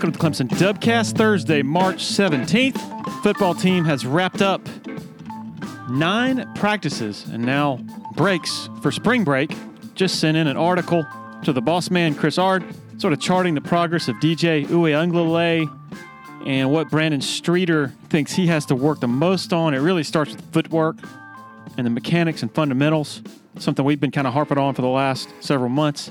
Welcome to the Clemson Dubcast, Thursday, March 17th. Football team has wrapped up nine practices and now breaks for spring break. Just sent in an article to the boss man, Chris Ard, sort of charting the progress of DJ Uwe and what Brandon Streeter thinks he has to work the most on. It really starts with footwork and the mechanics and fundamentals, something we've been kind of harping on for the last several months.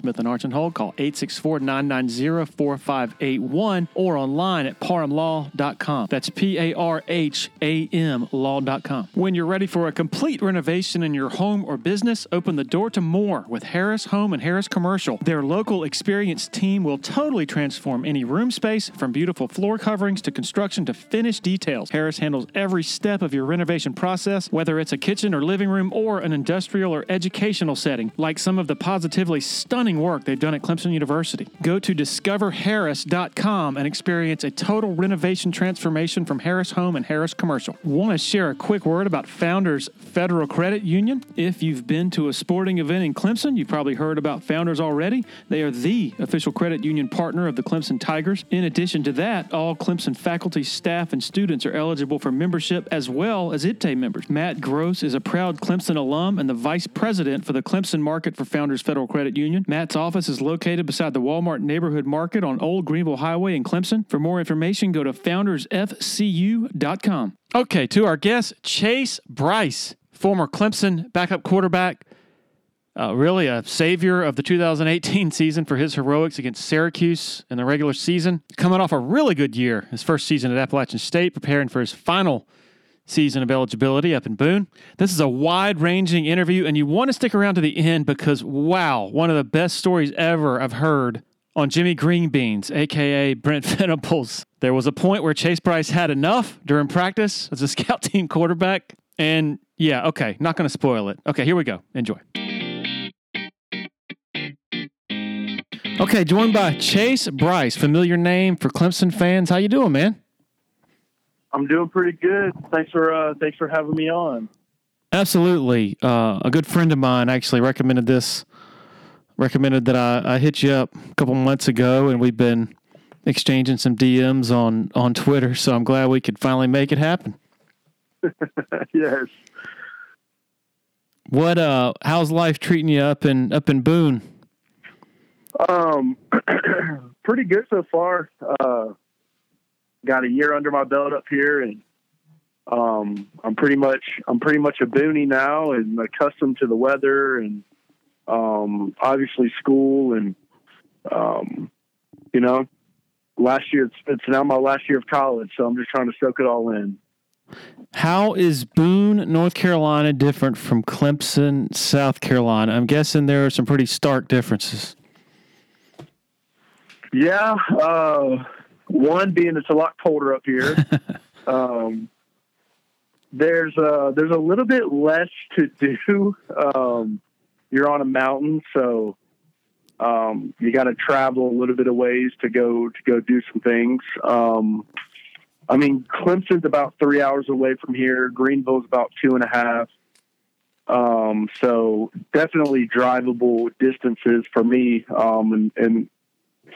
Smith and Archenhold, call 864-990-4581 or online at parhamlaw.com. That's P-A-R-H-A-M law.com. When you're ready for a complete renovation in your home or business, open the door to more with Harris Home and Harris Commercial. Their local experienced team will totally transform any room space from beautiful floor coverings to construction to finished details. Harris handles every step of your renovation process, whether it's a kitchen or living room or an industrial or educational setting, like some of the positively stunning work they've done at Clemson University. Go to discoverharris.com and experience a total renovation transformation from Harris Home and Harris Commercial. Want to share a quick word about Founders Federal Credit Union? If you've been to a sporting event in Clemson, you've probably heard about Founders already. They are the official credit union partner of the Clemson Tigers. In addition to that, all Clemson faculty, staff, and students are eligible for membership as well as IPTAY members. Matt Gross is a proud Clemson alum and the vice president for the Clemson market for Founders Federal Credit Union. Matt's office is located beside the Walmart Neighborhood Market on Old Greenville Highway in Clemson. For more information, go to foundersfcu.com. Okay, to our guest, Chase Brice, former Clemson backup quarterback. Uh, really a savior of the 2018 season for his heroics against Syracuse in the regular season. Coming off a really good year, his first season at Appalachian State, preparing for his final season of eligibility up in Boone. This is a wide ranging interview, and you want to stick around to the end because, wow, one of the best stories ever I've heard on Jimmy Greenbeans, aka Brent Venables. There was a point where Chase Brice had enough during practice as a scout team quarterback. And yeah, okay, not going to spoil it. Okay, here we go. Enjoy. Okay, joined by Chase Brice, familiar name for Clemson fans. How you doing, man? I'm doing pretty good. Thanks for uh, thanks for having me on. Absolutely. Uh, a good friend of mine actually recommended this. Recommended that I, I hit you up a couple months ago, and we've been exchanging some DMs on on Twitter. So I'm glad we could finally make it happen. yes. What uh? How's life treating you up in up in Boone? Um, pretty good so far. Uh, got a year under my belt up here, and um, I'm pretty much I'm pretty much a boonie now, and accustomed to the weather, and um, obviously school, and um, you know, last year it's, it's now my last year of college, so I'm just trying to soak it all in. How is Boone, North Carolina, different from Clemson, South Carolina? I'm guessing there are some pretty stark differences. Yeah, uh, one being it's a lot colder up here. um, there's a, there's a little bit less to do. Um, you're on a mountain, so um, you got to travel a little bit of ways to go to go do some things. Um, I mean, Clemson's about three hours away from here. Greenville's about two and a half. Um, so definitely drivable distances for me. Um, and, and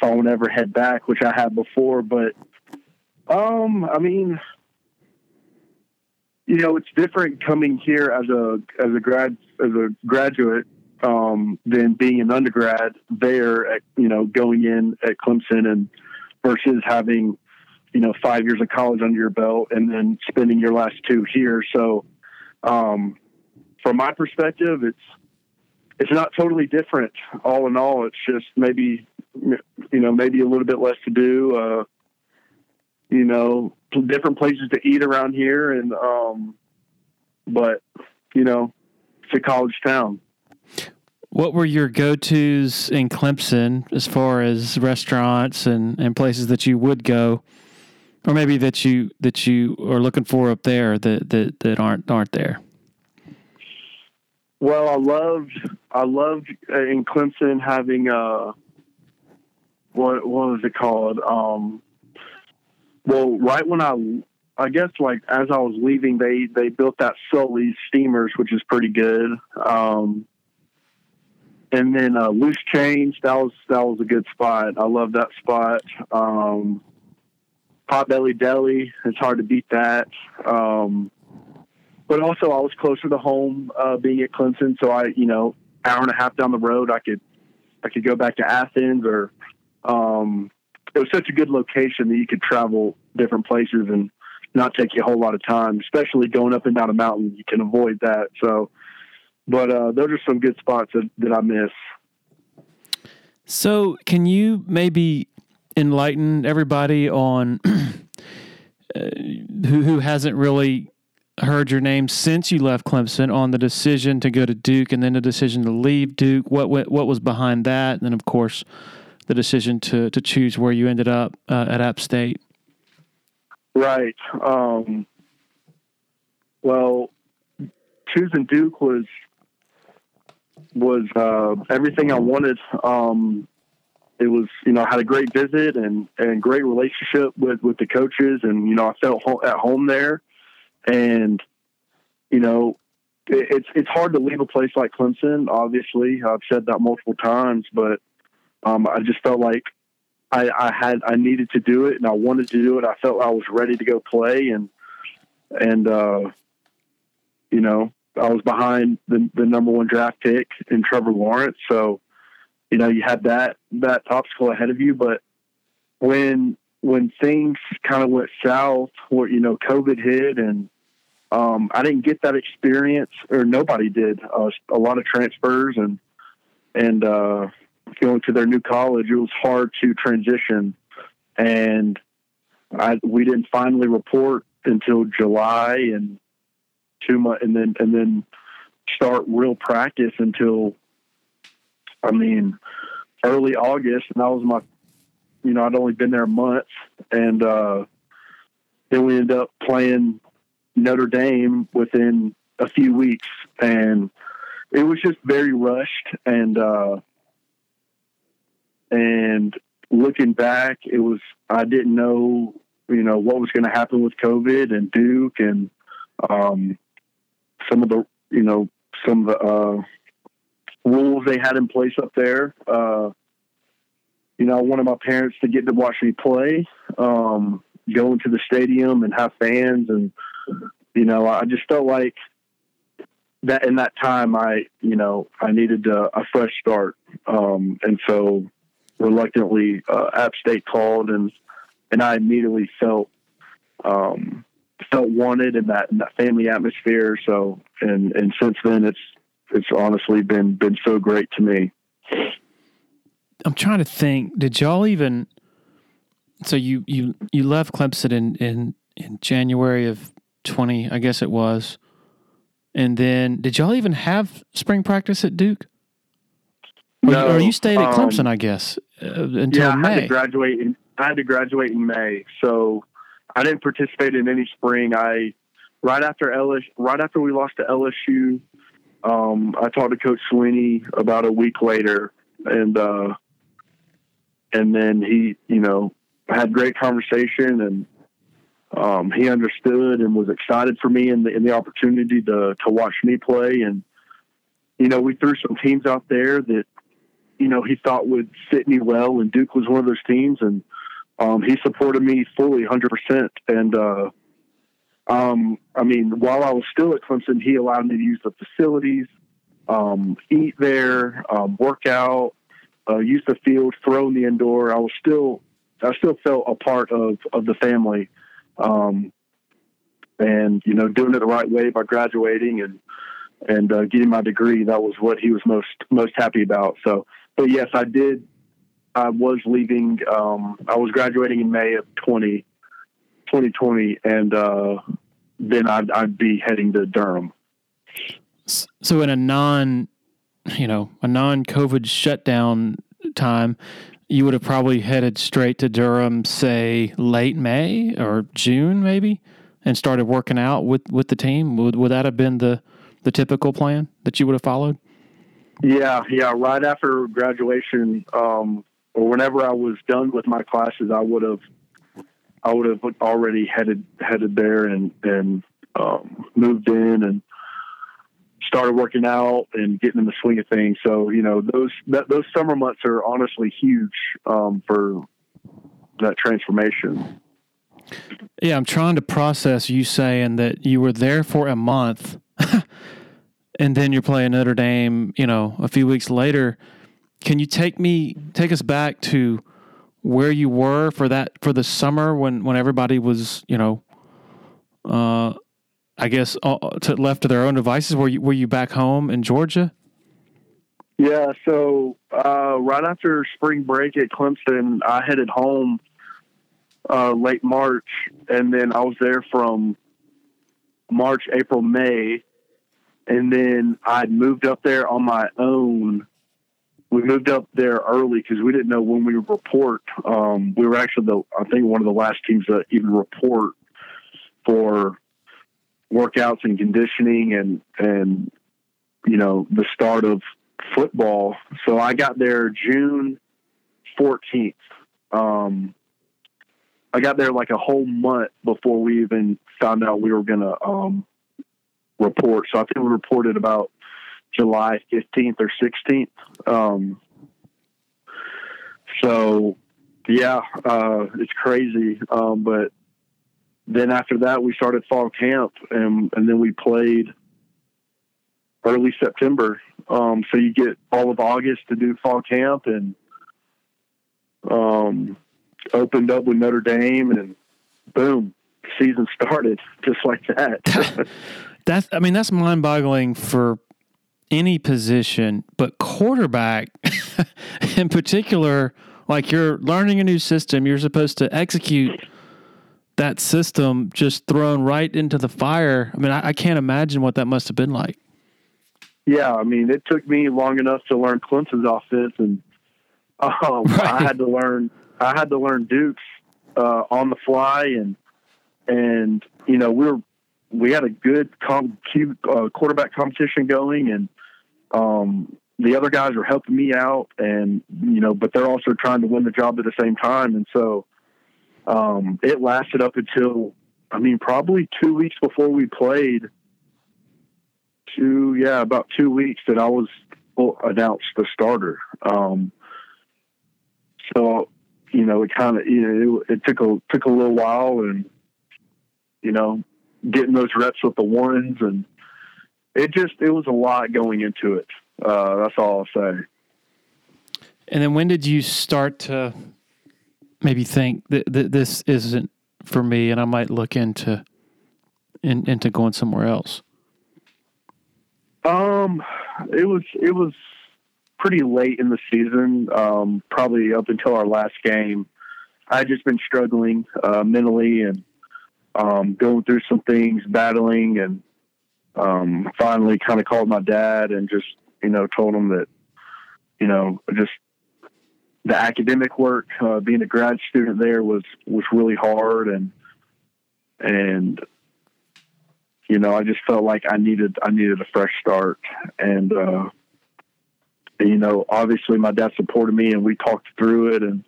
I would ever head back, which I have before, but, um, I mean, you know, it's different coming here as a, as a grad, as a graduate, um, than being an undergrad there at, you know, going in at Clemson and versus having, you know, five years of college under your belt and then spending your last two here. So, um, from my perspective, it's, it's not totally different all in all. It's just maybe, you know, maybe a little bit less to do, uh, you know, different places to eat around here. And, um, but, you know, it's a college town. what were your go tos in Clemson as far as restaurants and, and places that you would go, or maybe that you that you are looking for up there that that, that aren't aren't there? Well, I loved I loved uh, in Clemson having uh what what was it called? Um, well, right when I I guess like as I was leaving, they they built that Sully steamers, which is pretty good. Um, and then uh, loose change that was that was a good spot. I love that spot. Um, Potbelly Deli, it's hard to beat that. Um, but also, I was closer to home, uh, being at Clemson, so I, you know, hour and a half down the road, I could I could go back to Athens, or um, it was such a good location that you could travel different places and not take you a whole lot of time, especially going up and down a mountain. You can avoid that. So, but uh, those are some good spots that, that I miss. So, can you maybe enlighten everybody on uh, who who hasn't really heard your name since you left Clemson on the decision to go to Duke and then the decision to leave Duke? What what, what was behind that? And then, of course, the decision to to choose where you ended up uh, at App State. Right. Um, well, choosing Duke was was uh, everything I wanted. Um, it was, you know, I had a great visit and and great relationship with with the coaches, and you know, I felt ho- at home there. And you know, it, it's it's hard to leave a place like Clemson. Obviously, I've said that multiple times, but um, I just felt like I, I had I needed to do it and I wanted to do it. I felt I was ready to go play and and uh, you know I was behind the the number one draft pick in Trevor Lawrence, so you know you had that that obstacle ahead of you. But when when things kind of went south, where you know COVID hit and um, I didn't get that experience, or nobody did. Uh, a lot of transfers and and uh, going to their new college, it was hard to transition. And I, we didn't finally report until July and two months, and then, and then start real practice until, I mean, early August. And that was my, you know, I'd only been there a month. And, uh, then we ended up playing Notre Dame within a few weeks. And it was just very rushed. And, uh, and looking back, it was I didn't know you know what was going to happen with COVID and Duke and um, some of the you know some of the uh, rules they had in place up there. Uh, you know, I wanted my parents to get to watch me play, um, go into the stadium and have fans, and you know, I just felt like that in that time, I you know I needed a, a fresh start, um, and so reluctantly uh, App State called, and and I immediately felt um, felt wanted in that in that family atmosphere. So and and since then, it's it's honestly been been so great to me. I'm trying to think. Did y'all even? So you you you left Clemson in in in January of twenty, I guess it was, and then did y'all even have spring practice at Duke? No, or, you stayed at Clemson, um, I guess, uh, until yeah, I May. Had to graduate in, I had to graduate in May, so I didn't participate in any spring. I right after LSU, right after we lost to LSU, um, I talked to Coach Sweeney about a week later, and uh, and then he, you know, had great conversation, and um, he understood and was excited for me and the, the opportunity to to watch me play, and you know, we threw some teams out there that you know, he thought would fit me well. And Duke was one of those teams. And um, he supported me fully 100%. And, uh, um, I mean, while I was still at Clemson, he allowed me to use the facilities, um, eat there, um, work out, uh, use the field, throw in the indoor. I was still, I still felt a part of, of the family. Um, and, you know, doing it the right way by graduating and, and uh, getting my degree, that was what he was most, most happy about. So, but yes, I did. I was leaving. Um, I was graduating in May of 20, 2020, and uh, then I'd, I'd be heading to Durham. So, in a non you know, a non-COVID shutdown time, you would have probably headed straight to Durham, say late May or June, maybe, and started working out with, with the team. Would would that have been the the typical plan that you would have followed? Yeah, yeah. Right after graduation, um, or whenever I was done with my classes, I would have, I would have already headed headed there and and um, moved in and started working out and getting in the swing of things. So you know those that, those summer months are honestly huge um, for that transformation. Yeah, I'm trying to process you saying that you were there for a month, and then you're playing Notre Dame. You know, a few weeks later. Can you take me take us back to where you were for that for the summer when when everybody was you know uh, I guess, uh, to left to their own devices? Were you were you back home in Georgia? Yeah. So uh, right after spring break at Clemson, I headed home uh, late March, and then I was there from March, April, May, and then I moved up there on my own. We moved up there early because we didn't know when we would report. Um, we were actually the, I think, one of the last teams to even report for workouts and conditioning and and you know the start of football. So I got there June 14th. Um, I got there like a whole month before we even found out we were to um, report. So I think we reported about July 15th or 16th. Um, so yeah, uh, it's crazy. Um, but then after that, we started fall camp, and and then we played early September. Um, so you get all of August to do fall camp, and um, opened up with Notre Dame, and boom, season started just like that. that's I mean that's mind boggling for any position, but quarterback in particular. Like you're learning a new system, you're supposed to execute that system just thrown right into the fire. I mean, I, I, can't imagine what that must have been like. Yeah, I mean, it took me long enough to learn Clemson's offense, and um, right. I had to learn. I had to learn Duke's uh, on the fly, and and you know we were we had a good com- uh, quarterback competition going, and um, the other guys were helping me out, and you know, but they're also trying to win the job at the same time, and so um, it lasted up until, I mean, probably two weeks before we played. Two, yeah, about two weeks that I was announced the starter. Um, so, you know, it kind of, you know, it, it, took a took a little while, and you know, getting those reps with the ones, and it just it was a lot going into it. Uh, that's all I'll say. And then, when did you start to maybe think that, that this isn't for me and I might look into in, into going somewhere else? Um, it was it was pretty late in the season, um, probably up until our last game. I had just been struggling uh, mentally and um, going through some things, battling, and um, finally kind of called my dad and just you know told him that you know just the academic work, uh, being a grad student there was was really hard, and and you know I just felt like I needed I needed a fresh start, and uh, you know obviously my dad supported me, and we talked through it, and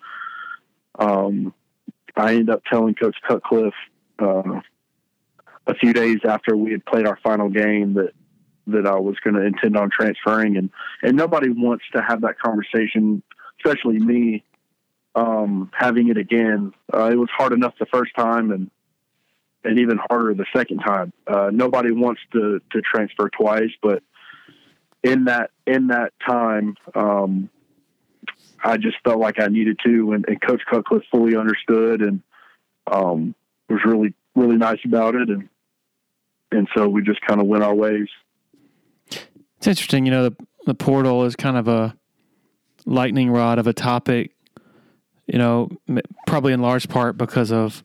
um, I ended up telling Coach Cutcliffe uh, a few days after we had played our final game that that I was going to intend on transferring, and and nobody wants to have that conversation especially me, um, having it again. Uh, it was hard enough the first time, and and even harder the second time. Uh, nobody wants to to transfer twice, but in that in that time, um, I just felt like I needed to, and, and Coach Cutcliffe fully understood, and um, was really really nice about it, and and so we just kind of went our ways. It's interesting, you know, the the portal is kind of a lightning rod of a topic, you know, probably in large part because of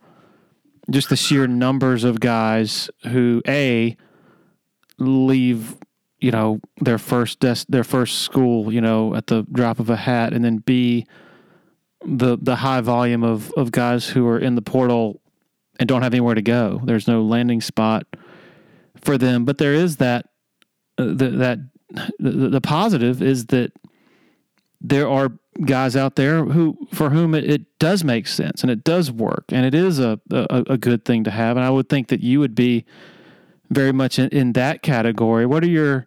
just the sheer numbers of guys who a leave you know their first des- their first school, you know, at the drop of a hat, and then B the the high volume of of guys who are in the portal and don't have anywhere to go. There's no landing spot for them, but there is that uh, the, that the, the positive is that there are guys out there who for whom it, it does make sense and it does work and it is a, a, a good thing to have and I would think that you would be very much in, in that category. What are your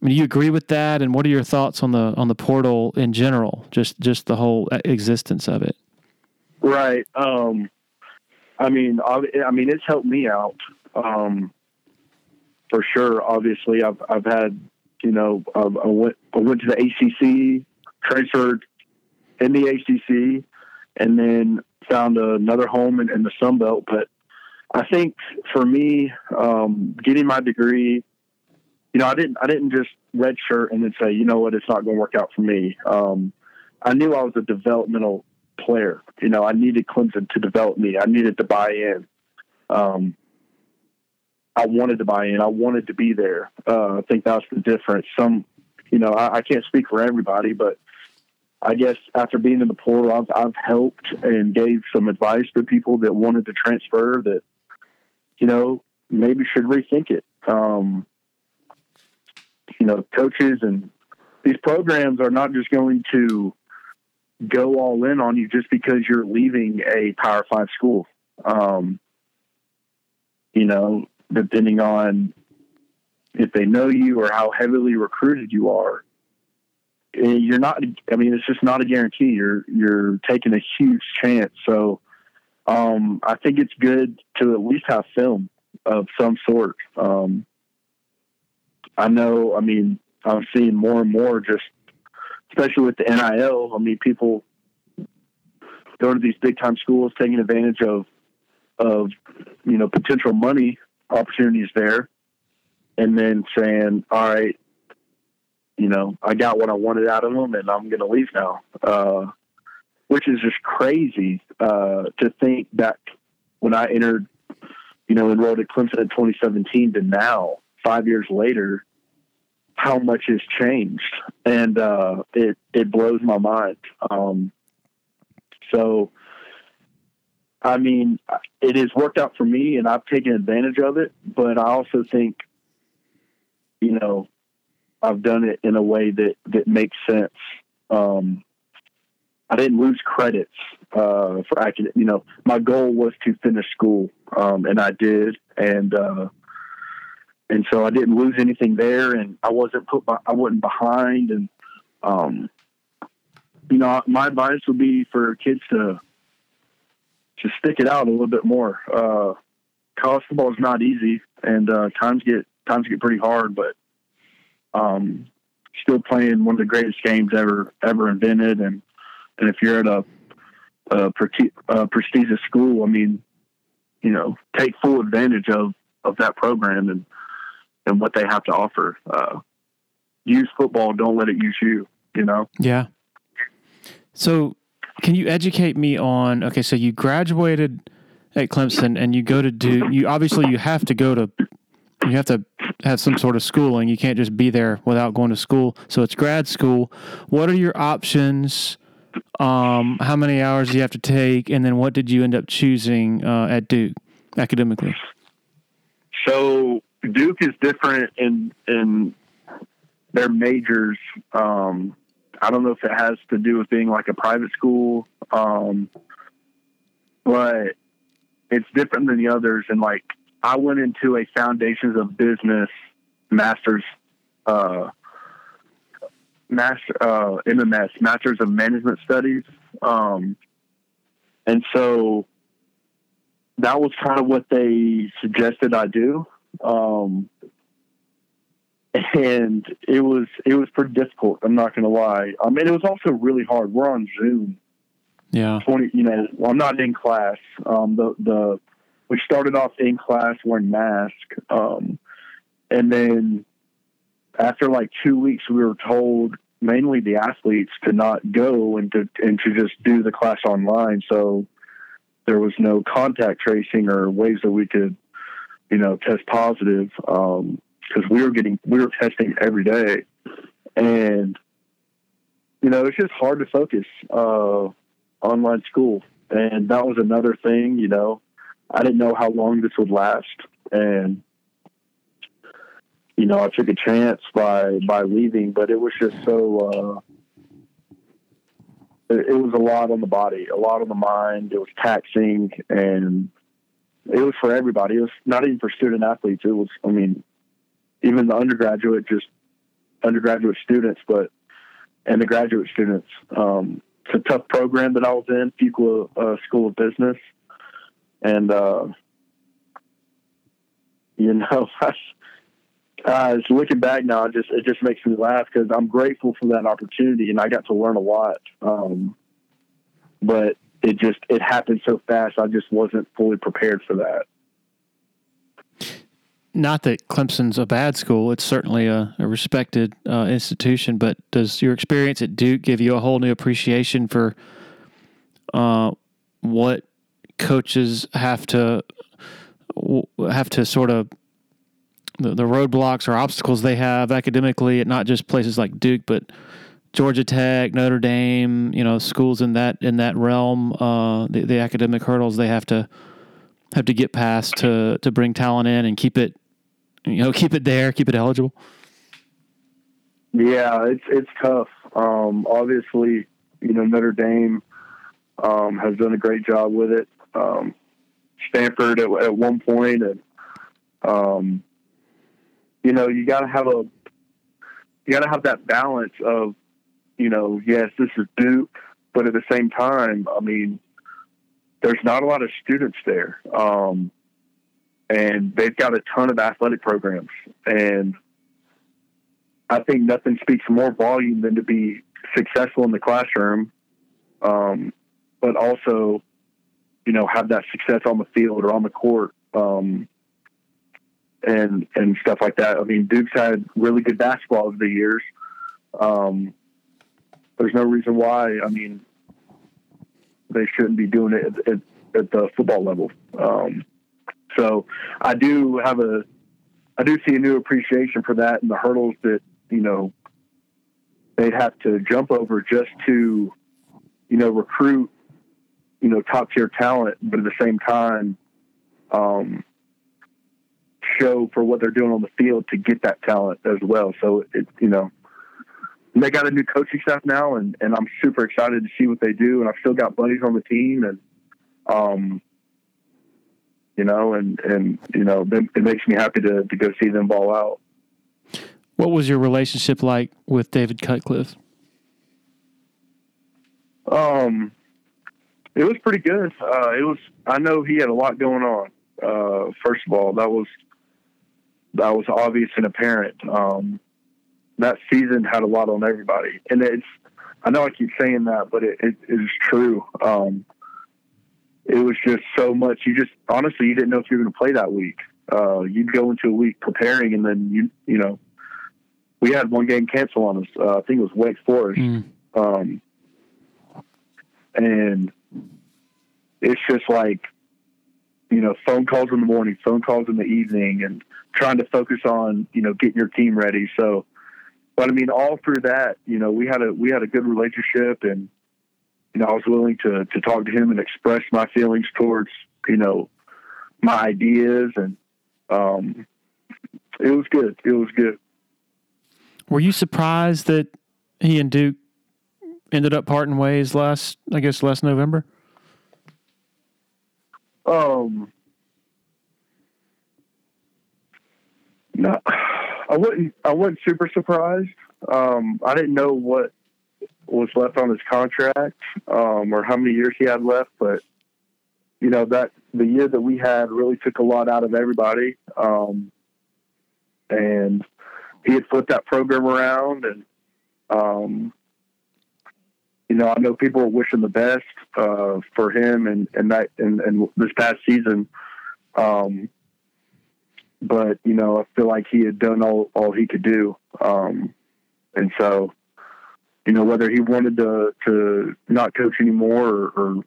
I mean, you agree with that? And what are your thoughts on the on the portal in general? Just just the whole existence of it. Right. Um, I mean, I mean, it's helped me out um, for sure. Obviously, I've I've had you know I, I went I went to the ACC, transferred in the ACC, and then found another home in, in the Sun Belt. But I think for me, um, getting my degree you know, I didn't I didn't just redshirt and then say, you know what, it's not going to work out for me. Um, I knew I was a developmental player. You know, I needed Clemson to develop me. I needed to buy in. Um, I wanted to buy in. I wanted to be there. Uh, I think that's the difference. Some, you know, I, I, can't speak for everybody, but I guess after being in the portal, I've, I've helped and gave some advice to people that wanted to transfer that, you know, maybe should rethink it. Um, you know, coaches and these programs are not just going to go all in on you just because you're leaving a Power Five school. Um, you know, depending on if they know you or how heavily recruited you are, eh, you're not. I mean, it's just not a guarantee. You're you're taking a huge chance. So, um, I think it's good to at least have film of some sort. Um, I know, I mean, I'm seeing more and more just, especially with the NIL. I mean, people go to these big time schools taking advantage of, of, you know, potential money opportunities there and then saying, all right, you know, I got what I wanted out of them and I'm going to leave now. Uh, which is just crazy, uh, to think that when I entered, you know, enrolled at Clemson in 2017 to now, five years later, how much has changed, and uh, it it blows my mind. Um, so, I mean, it has worked out for me, and I've taken advantage of it. But I also think, you know, I've done it in a way that that makes sense. Um, I didn't lose credits uh, for academic. You know, my goal was to finish school, um, and I did. And uh, and so I didn't lose anything there, and I wasn't put by, I wasn't behind, and um, you know, my advice would be for kids to to stick it out a little bit more. Uh, college football is not easy, and uh, times get times get pretty hard, but um, still playing one of the greatest games ever ever invented, and and if you're at a, a, a prestigious school, I mean, you know, take full advantage of of that program and and what they have to offer. Uh, use football, don't let it use you. You know. Yeah. So, can you educate me on? Okay, so you graduated at Clemson, and you go to do. You obviously you have to go to. You have to have some sort of schooling. You can't just be there without going to school. So it's grad school. What are your options? Um, how many hours do you have to take, and then what did you end up choosing uh, at Duke academically? So Duke is different in in their majors. Um, I don't know if it has to do with being like a private school, um, but it's different than the others. And like, I went into a foundations of business masters, uh, master, uh, MMS, Masters of Management Studies. Um, and so that was kind of what they suggested I do. Um, and it was it was pretty difficult. I'm not going to lie. I mean, it was also really hard. We're on Zoom. Yeah. Twenty. You know, well, I'm not in class. Um, the the we started off in class wearing masks, um, and then after like two weeks, we were told mainly the athletes to not go and to and to just do the class online. So there was no contact tracing or ways that we could you know, test positive. Um, because we were getting we were testing every day, and you know it's just hard to focus uh, online school, and that was another thing. You know, I didn't know how long this would last, and you know I took a chance by by leaving, but it was just so. Uh, it was a lot on the body, a lot on the mind. It was taxing, and it was for everybody. It was not even for student athletes. It was, I mean, even the undergraduate, just undergraduate students, but and the graduate students. Um, it's a tough program that I was in, Fuqua uh, School of Business, and uh, you know, uh, just looking back now, it just it just makes me laugh because I'm grateful for that opportunity, and I got to learn a lot. Um, but it just it happened so fast. I just wasn't fully prepared for that. Not that Clemson's a bad school; it's certainly a, a respected uh, institution. But does your experience at Duke give you a whole new appreciation for uh, what coaches have to have to sort of the, the roadblocks or obstacles they have academically at not just places like Duke, but Georgia Tech, Notre Dame, you know, schools in that in that realm, uh, the, the academic hurdles they have to have to get past to to bring talent in and keep it, you know, keep it there, keep it eligible. Yeah, it's it's tough. Um, obviously, you know Notre Dame um, has done a great job with it. Um, Stanford at, at, one point, and um, you know you got to have a you got to have that balance of you know, yes, this is Duke, but at the same time, I mean, there's not a lot of students there. Um, and they've got a ton of athletic programs. And I think nothing speaks more volume than to be successful in the classroom, um, but also, you know, have that success on the field or on the court. Um, and and stuff like that. I mean, Duke's had really good basketball over the years. Um, there's no reason why. I mean, they shouldn't be doing it at, at, at the football level. Um, so I do have a, I do see a new appreciation for that and the hurdles that you know they'd have to jump over just to, you know, recruit, you know, top tier talent, but at the same time, um, show for what they're doing on the field to get that talent as well. So it, you know, they got a new coaching staff now, and, and I'm super excited to see what they do. And I've still got buddies on the team, and um, you know, and and you know, it, makes me happy to to go see them ball out. What was your relationship like with David Cutcliffe? Um, it was pretty good. Uh, it was. I know he had a lot going on. Uh, first of all, that was that was obvious and apparent. Um, that season had a lot on everybody. And it's, I know I keep saying that, but it, it is true. Um, it was just so much. You just, honestly, you didn't know if you were going to play that week. Uh, you'd go into a week preparing and then you, you know, we had one game cancel on us. Uh, I think it was Wake Forest. Mm. Um, and it's just like, you know, phone calls in the morning, phone calls in the evening, and trying to focus on, you know, getting your team ready. So but I mean, all through that, you know, we had a we had a good relationship, and you know, I was willing to to talk to him and express my feelings towards you know my ideas, and um, it was good. It was good. Were you surprised that he and Duke ended up parting ways last, I guess, last November? Um, no. I wasn't. I wasn't super surprised. Um, I didn't know what was left on his contract um, or how many years he had left, but you know that the year that we had really took a lot out of everybody, um, and he had flipped that program around, and um, you know I know people are wishing the best uh, for him and and that and, and this past season. Um, but you know, I feel like he had done all all he could do, um, and so you know whether he wanted to to not coach anymore or or,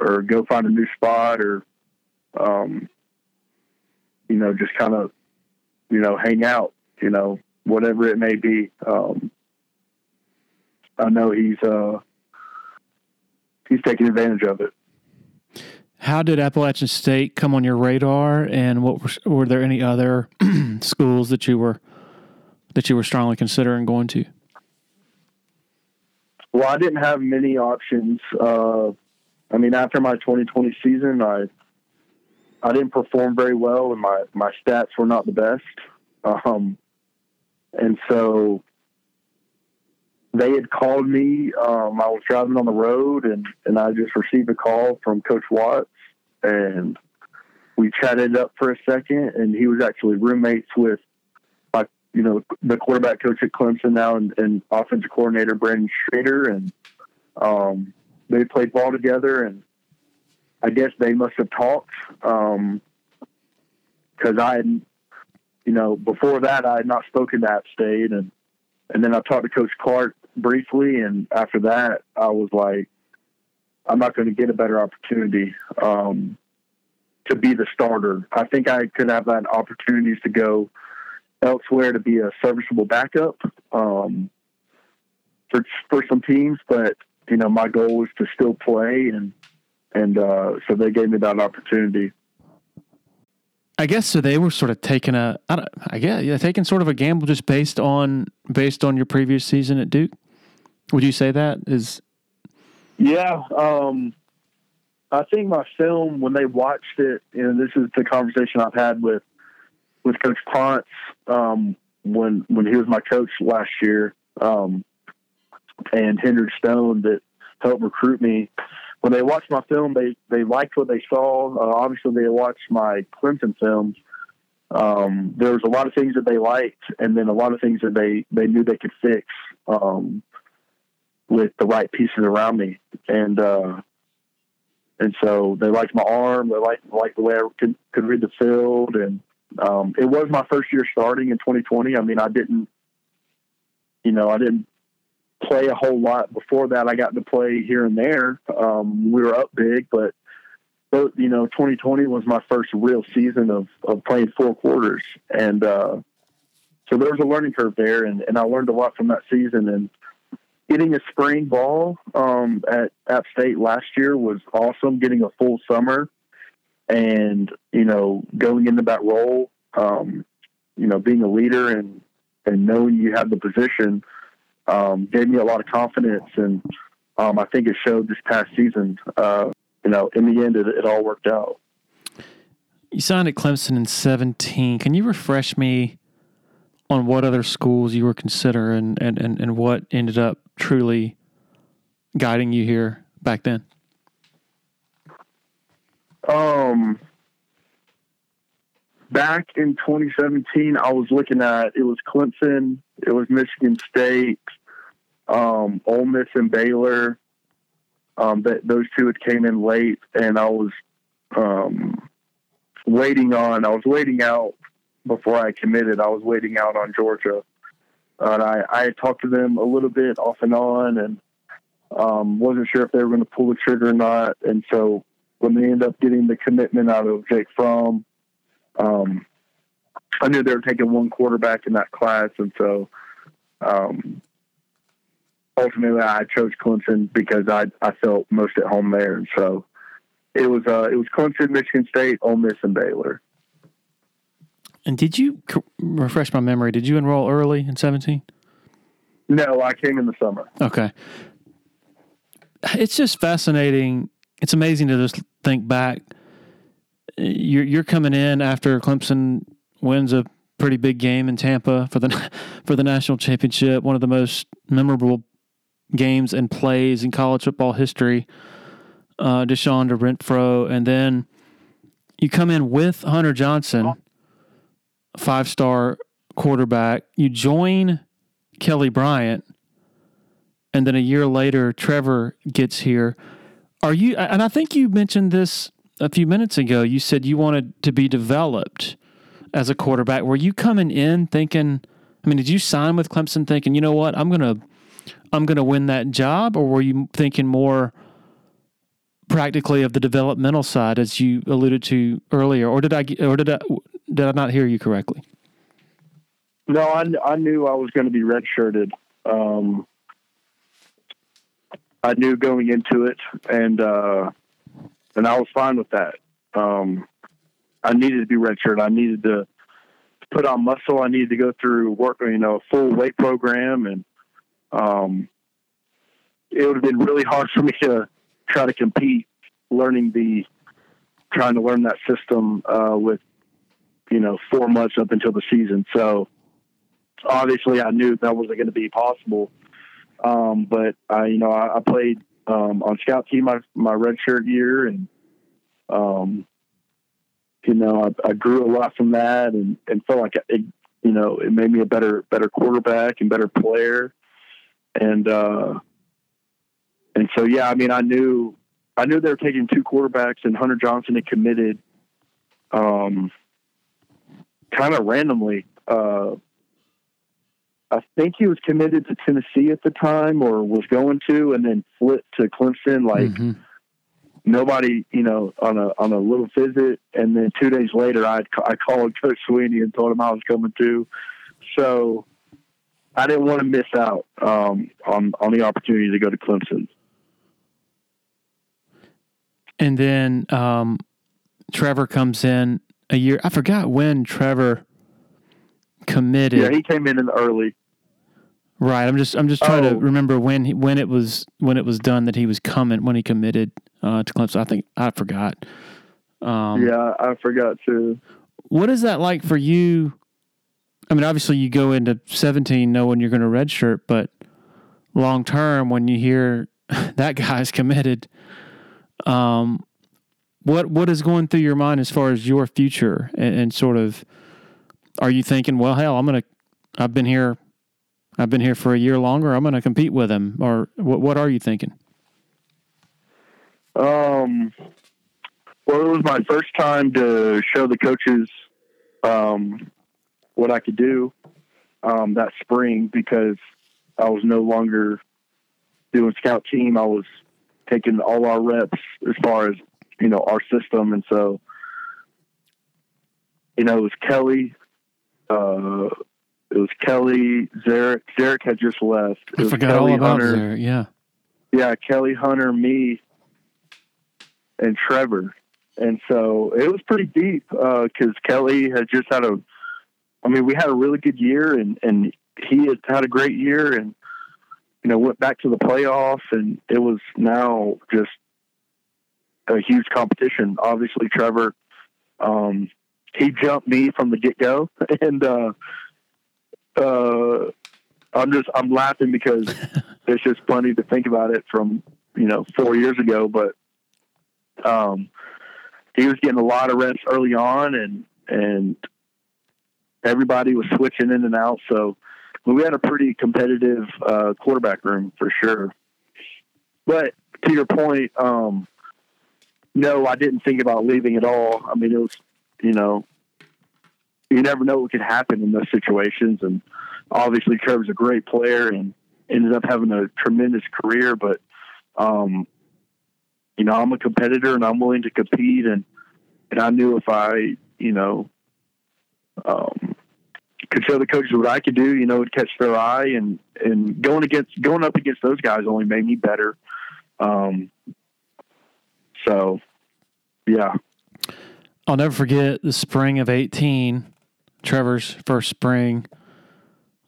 or go find a new spot or um, you know just kind of you know, hang out, you know, whatever it may be. Um, I know he's uh, he's taking advantage of it. How did Appalachian State come on your radar, and what were, were there any other schools that you were that you were strongly considering going to? Well, I didn't have many options. Uh, I mean, after my 2020 season, I I didn't perform very well, and my my stats were not the best. Um, and so they had called me. Um, I was driving on the road, and and I just received a call from Coach Watts, and we chatted up for a second. And he was actually roommates with my, you know, the quarterback coach at Clemson now, and, and offensive coordinator Brandon Streeter, and um, they played ball together, and I guess they must have talked because um, I had, you know, before that I had not spoken to App State, and and then I talked to Coach Clark briefly, and after that I was like, I'm not going to get a better opportunity um, to be the starter. I think I could have had opportunities to go elsewhere to be a serviceable backup um, for for some teams, but you know, my goal was to still play, and and uh, so they gave me that opportunity. I guess so. They were sort of taking a, I, guess, yeah, taking sort of a gamble just based on based on your previous season at Duke. Would you say that is? Yeah, um, I think my film when they watched it, and this is the conversation I've had with with Coach Ponce um, when when he was my coach last year. Um, and Hendrick Stone that helped recruit me. When they watched my film, they they liked what they saw. Uh, obviously, they watched my Clemson films. Um, there was a lot of things that they liked, and then a lot of things that they they knew they could fix um, with the right pieces around me. And uh, and so they liked my arm. They liked liked the way I could, could read the field, and um, it was my first year starting in 2020. I mean, I didn't, you know, I didn't play a whole lot. Before that, I got to play here and there. Um, we were up big, but, you know, 2020 was my first real season of, of playing four quarters. And, uh, so there was a learning curve there and, and I learned a lot from that season and getting a spring ball, um, at App State last year was awesome. Getting a full summer and, you know, going into that role, um, you know, being a leader and, and knowing you have the position, um, gave me a lot of confidence, and um, I think it showed this past season. Uh, you know, in the end, it, it all worked out. You signed at Clemson in 17. Can you refresh me on what other schools you were considering and, and, and what ended up truly guiding you here back then? Um, back in 2017, I was looking at it was Clemson, it was Michigan State, um, Ole Miss and Baylor. Um, those two had came in late, and I was um, waiting on. I was waiting out before I committed. I was waiting out on Georgia, and I, I talked to them a little bit off and on, and um, wasn't sure if they were going to pull the trigger or not. And so when they ended up getting the commitment out of Jake Fromm, um, I knew they were taking one quarterback in that class, and so um, ultimately I chose Clemson because I I felt most at home there, and so it was uh, it was Clemson, Michigan State, Ole Miss, and Baylor. And did you refresh my memory? Did you enroll early in seventeen? No, I came in the summer. Okay, it's just fascinating. It's amazing to just think back. You're you're coming in after Clemson wins a pretty big game in Tampa for the for the national championship, one of the most memorable games and plays in college football history. Uh, Deshaun to Renfro, and then you come in with Hunter Johnson, five star quarterback. You join Kelly Bryant, and then a year later, Trevor gets here. Are you? And I think you mentioned this a few minutes ago. You said you wanted to be developed as a quarterback. Were you coming in thinking? I mean, did you sign with Clemson thinking, you know what, I'm gonna I'm going to win that job, or were you thinking more practically of the developmental side, as you alluded to earlier, or did I or did I did I not hear you correctly? No, I, I knew I was going to be redshirted. Um, I knew going into it, and uh, and I was fine with that. Um, I needed to be redshirted. I needed to put on muscle. I needed to go through work, you know, a full weight program, and um, it would have been really hard for me to try to compete, learning the, trying to learn that system uh, with, you know, four months up until the season. So obviously, I knew that wasn't going to be possible. Um, but I, you know, I, I played um, on scout team my my redshirt year, and um, you know, I, I, grew a lot from that, and and felt like it, you know, it made me a better better quarterback and better player, and uh, and so yeah, I mean, I knew I knew they were taking two quarterbacks, and Hunter Johnson had committed, um, kind of randomly. Uh, I think he was committed to Tennessee at the time, or was going to, and then flipped to Clemson. Like mm-hmm. nobody, you know, on a on a little visit, and then two days later, I I called Coach Swinney and told him I was coming to. So I didn't want to miss out um, on on the opportunity to go to Clemson. And then um, Trevor comes in a year. I forgot when Trevor committed. Yeah, he came in in the early. Right. I'm just I'm just trying oh. to remember when he, when it was when it was done that he was coming when he committed uh, to Clemson. I think I forgot. Um, yeah, I forgot too. What is that like for you? I mean, obviously you go into 17 knowing you're going to redshirt, but long term when you hear that guy's committed, um, what what is going through your mind as far as your future and, and sort of are you thinking, well, hell, I'm gonna I've been here I've been here for a year longer. I'm to compete with him. Or what? What are you thinking? Um. Well, it was my first time to show the coaches um, what I could do um, that spring because I was no longer doing scout team. I was taking all our reps as far as you know our system, and so you know it was Kelly, uh, it was Kelly Zerrick. Zerrick had just left. It I forgot Kelly, all about Hunter, Zerrick. Yeah, yeah, Kelly Hunter, me, and Trevor, and so it was pretty deep because uh, Kelly had just had a. I mean, we had a really good year, and and he had had a great year, and you know went back to the playoffs, and it was now just a huge competition. Obviously, Trevor, um, he jumped me from the get go, and uh, uh, I'm just I'm laughing because it's just funny to think about it from you know four years ago, but um, he was getting a lot of reps early on, and and everybody was switching in and out. So we had a pretty competitive uh, quarterback room for sure. But to your point, um, no, I didn't think about leaving at all. I mean, it was you know you never know what could happen in those situations. And obviously, Trevor's a great player and ended up having a tremendous career. But, um, you know, I'm a competitor and I'm willing to compete. And, and I knew if I, you know, um, could show the coaches what I could do, you know, would catch their eye and, and going against, going up against those guys only made me better. Um, so yeah. I'll never forget the spring of 18 Trevor's first spring.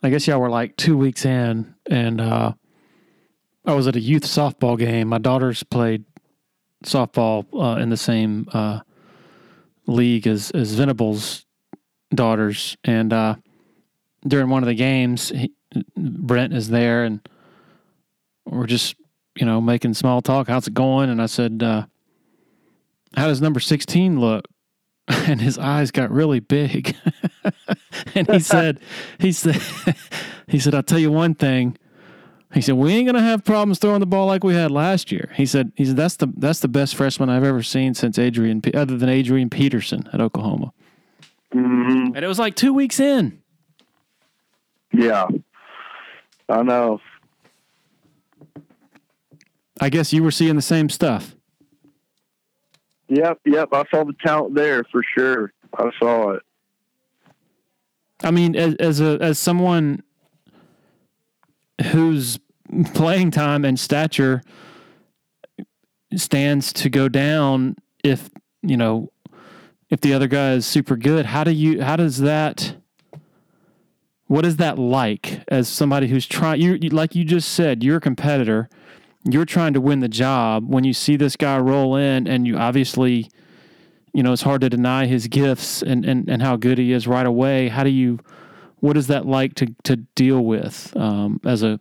I guess y'all were like two weeks in, and uh, I was at a youth softball game. My daughters played softball uh, in the same uh, league as as Venables' daughters, and uh, during one of the games, he, Brent is there, and we're just you know making small talk. How's it going? And I said, uh, "How does number sixteen look?" and his eyes got really big. and he said, he said, he said, I'll tell you one thing. He said, we ain't gonna have problems throwing the ball like we had last year. He said, he said that's the that's the best freshman I've ever seen since Adrian, other than Adrian Peterson at Oklahoma. Mm-hmm. And it was like two weeks in. Yeah, I know. I guess you were seeing the same stuff. Yep, yep. I saw the talent there for sure. I saw it. I mean, as, as a as someone whose playing time and stature stands to go down if you know if the other guy is super good, how do you how does that what is that like as somebody who's trying you like you just said, you're a competitor, you're trying to win the job when you see this guy roll in and you obviously you know, it's hard to deny his gifts and, and, and how good he is right away. How do you, what is that like to, to deal with um, as a,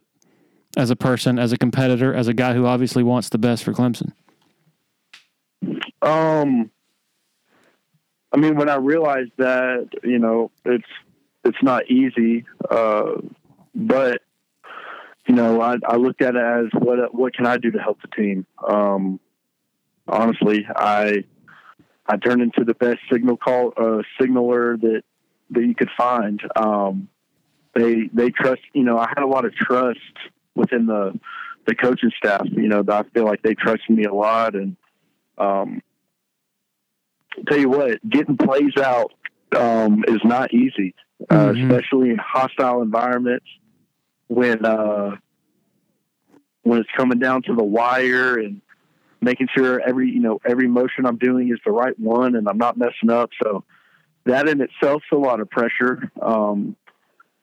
as a person, as a competitor, as a guy who obviously wants the best for Clemson? Um, I mean, when I realized that, you know, it's, it's not easy, uh, but you know, I, I looked at it as what, what can I do to help the team? Um, honestly, I, I turned into the best signal call uh, signaler that that you could find. Um, they they trust. You know, I had a lot of trust within the the coaching staff. You know, I feel like they trusted me a lot, and um, tell you what, getting plays out um, is not easy, uh, mm-hmm. especially in hostile environments when uh, when it's coming down to the wire and making sure every you know every motion I'm doing is the right one and I'm not messing up. So that in itself is a lot of pressure. Um,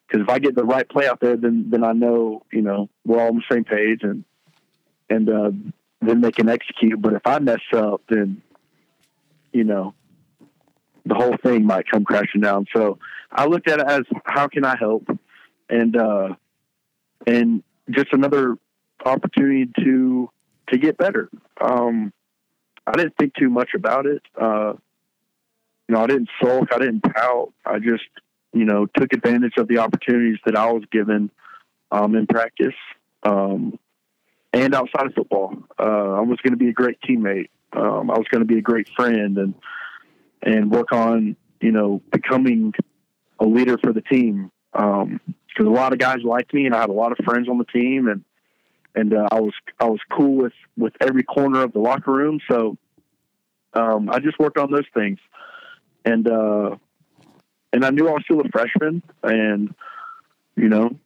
because if I get the right play out there, then then I know you know we're all on the same page and and uh, then they can execute. But if I mess up, then you know the whole thing might come crashing down. So I looked at it as how can I help, and uh, and just another opportunity to to get better. Um, I didn't think too much about it. Uh, you know, I didn't sulk. I didn't pout. I just, you know, took advantage of the opportunities that I was given um, in practice um, and outside of football. Uh, I was going to be a great teammate. Um, I was going to be a great friend and and work on, you know, becoming a leader for the team. Because a lot of guys liked me, and I had a lot of friends on the team, and and uh, I was I was cool with with every corner of the locker room. So um, I just worked on those things, and uh, and I knew I was still a freshman, and you know,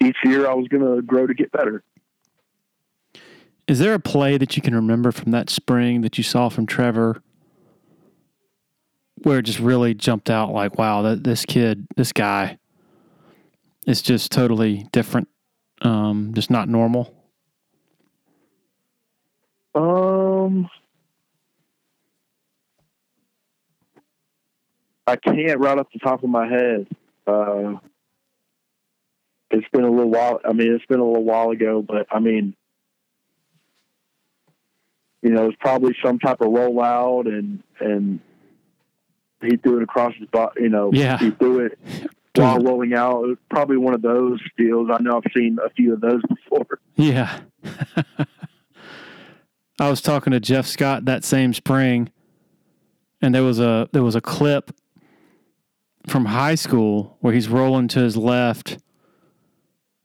each year I was going to grow to get better. Is there a play that you can remember from that spring that you saw from Trevor? Where it just really jumped out like, wow, that this kid, this guy is just totally different um, just not normal? Um, I can't right off the top of my head. Uh, it's been a little while. I mean, it's been a little while ago, but I mean, you know, it's probably some type of rollout, and and he threw it across his body. You know, yeah. he threw it while rolling out. It was probably one of those deals. I know I've seen a few of those before. Yeah. I was talking to Jeff Scott that same spring, and there was a there was a clip from high school where he's rolling to his left,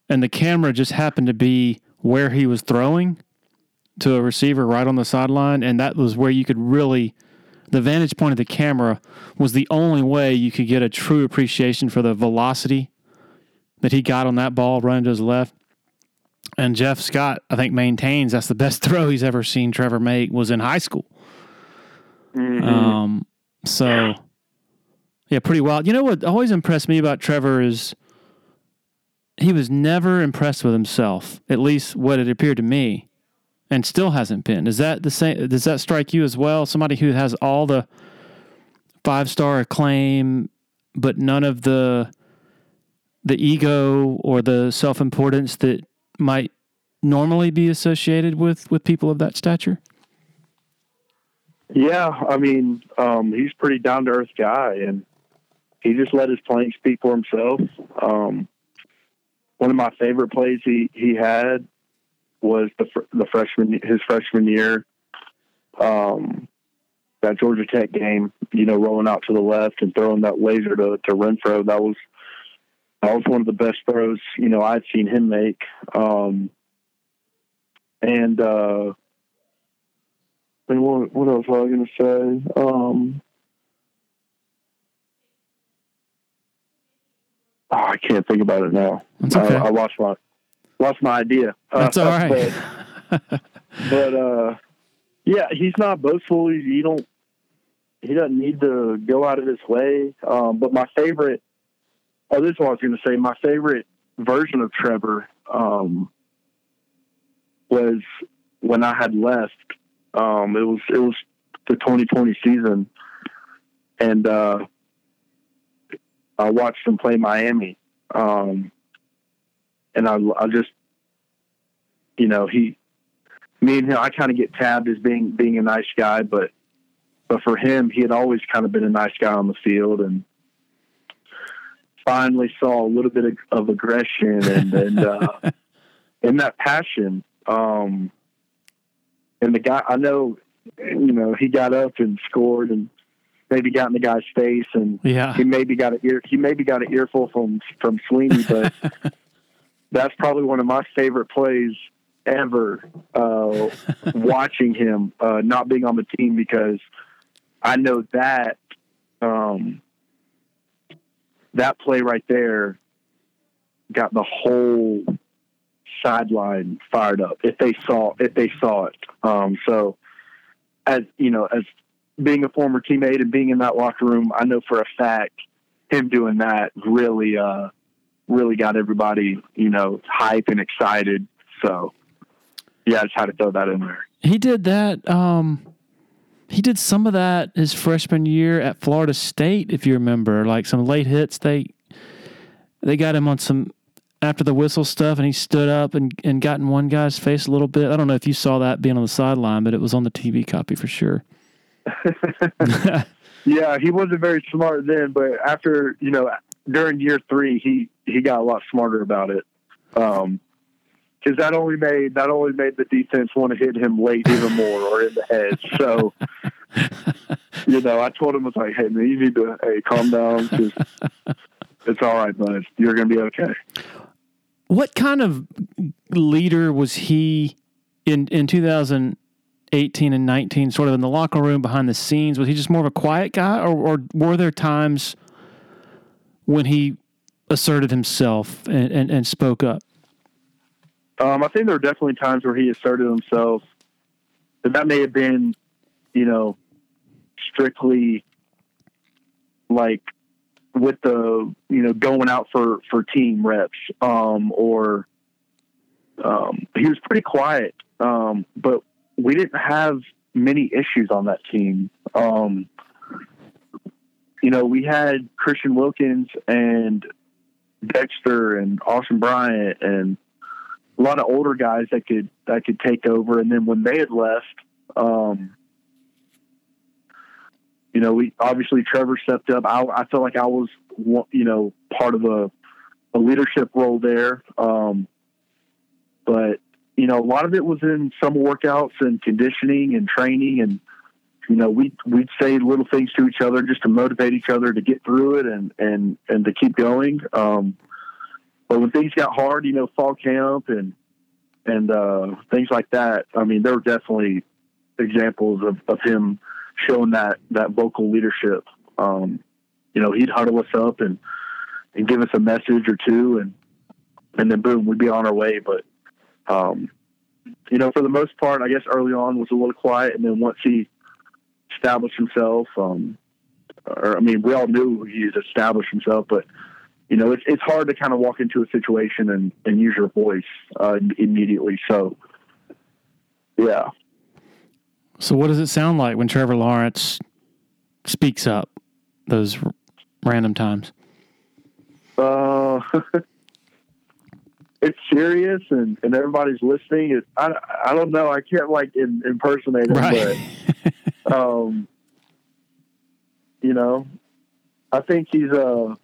and the camera just happened to be where he was throwing to a receiver right on the sideline, and that was where you could really the vantage point of the camera was the only way you could get a true appreciation for the velocity that he got on that ball running to his left. And Jeff Scott, I think, maintains that's the best throw he's ever seen Trevor make was in high school. Mm-hmm. Um, so, yeah, pretty wild. You know what always impressed me about Trevor is he was never impressed with himself, at least what it appeared to me and still hasn't been. Is that the same? Does that strike you as well? Somebody who has all the five star acclaim, but none of the the ego or the self importance that might normally be associated with with people of that stature. Yeah, I mean, um, he's pretty down to earth guy, and he just let his playing speak for himself. Um, one of my favorite plays he he had was the the freshman his freshman year. Um, that Georgia Tech game, you know, rolling out to the left and throwing that laser to to Renfrow, that was that was one of the best throws you know I'd seen him make. Um, and uh, and what what else was I going to say? Um, Oh, I can't think about it now. That's okay. I, I lost my lost my idea. That's all right. But, but uh, yeah, he's not boastful. He, he don't he doesn't need to go out of his way. Um, but my favorite, oh, this is what I was going to say. My favorite version of Trevor um, was when I had left. Um, it was it was the 2020 season, and uh, I watched him play Miami, um, and I, I just, you know, he, me and him, I kind of get tabbed as being being a nice guy, but but for him, he had always kind of been a nice guy on the field, and finally saw a little bit of, of aggression and and uh, and that passion. Um, and the guy, I know, you know, he got up and scored and maybe got in the guy's face and Yeah. he maybe got an ear he maybe got an earful from from Swinney, but that's probably one of my favorite plays ever. Uh, watching him uh, not being on the team because I know that um, that play right there got the whole sideline fired up if they saw if they saw it. Um, so as you know, as being a former teammate and being in that locker room, I know for a fact him doing that really uh, really got everybody, you know, hype and excited. So yeah, I just had to throw that in there. He did that. Um, he did some of that his freshman year at Florida State, if you remember, like some late hits. They they got him on some after the whistle stuff, and he stood up and and got in one guy's face a little bit. I don't know if you saw that being on the sideline, but it was on the TV copy for sure. Yeah, he wasn't very smart then, but after you know during year three, he he got a lot smarter about it. Um, because that only made that only made the defense want to hit him late even more or in the head. So, you know, I told him I was like, "Hey man, you need to hey calm down. 'cause it's all right, bud. You're gonna be okay." What kind of leader was he in in 2018 and 19? Sort of in the locker room, behind the scenes. Was he just more of a quiet guy, or, or were there times when he asserted himself and, and, and spoke up? Um, I think there were definitely times where he asserted himself. But that may have been, you know, strictly like with the you know going out for for team reps um, or um, he was pretty quiet um, but we didn't have many issues on that team um, you know we had christian wilkins and dexter and austin bryant and a lot of older guys that could that could take over and then when they had left um, you know, we obviously Trevor stepped up. I, I felt like I was, you know, part of a, a leadership role there. Um, but you know, a lot of it was in some workouts and conditioning and training, and you know, we we'd say little things to each other just to motivate each other to get through it and and and to keep going. Um, but when things got hard, you know, fall camp and and uh, things like that. I mean, there were definitely examples of, of him showing that that vocal leadership. Um, you know, he'd huddle us up and and give us a message or two, and and then boom, we'd be on our way. But um, you know, for the most part, I guess early on was a little quiet, and then once he established himself, um, or I mean, we all knew he's established himself, but you know, it's it's hard to kind of walk into a situation and and use your voice uh, immediately. So, yeah. So, what does it sound like when Trevor Lawrence speaks up those r- random times? Uh, it's serious and, and everybody's listening. It, I, I don't know. I can't like in, impersonate it, Right. but um, you know, I think he's uh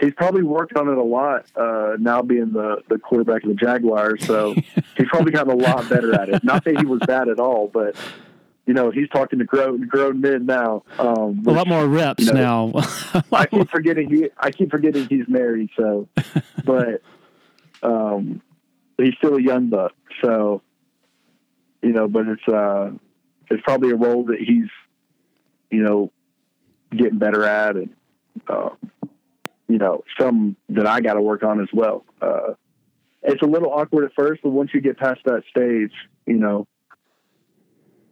he's probably worked on it a lot uh, now being the the quarterback of the Jaguars. So he's probably gotten a lot better at it. Not that he was bad at all, but you know he's talking to grown grown men now. Um, a lot more reps you know, now. I keep forgetting he. I keep forgetting he's married. So, but um, he's still a young buck. So, you know, but it's uh, it's probably a role that he's, you know, getting better at, and uh, you know, some that I got to work on as well. Uh, it's a little awkward at first, but once you get past that stage, you know,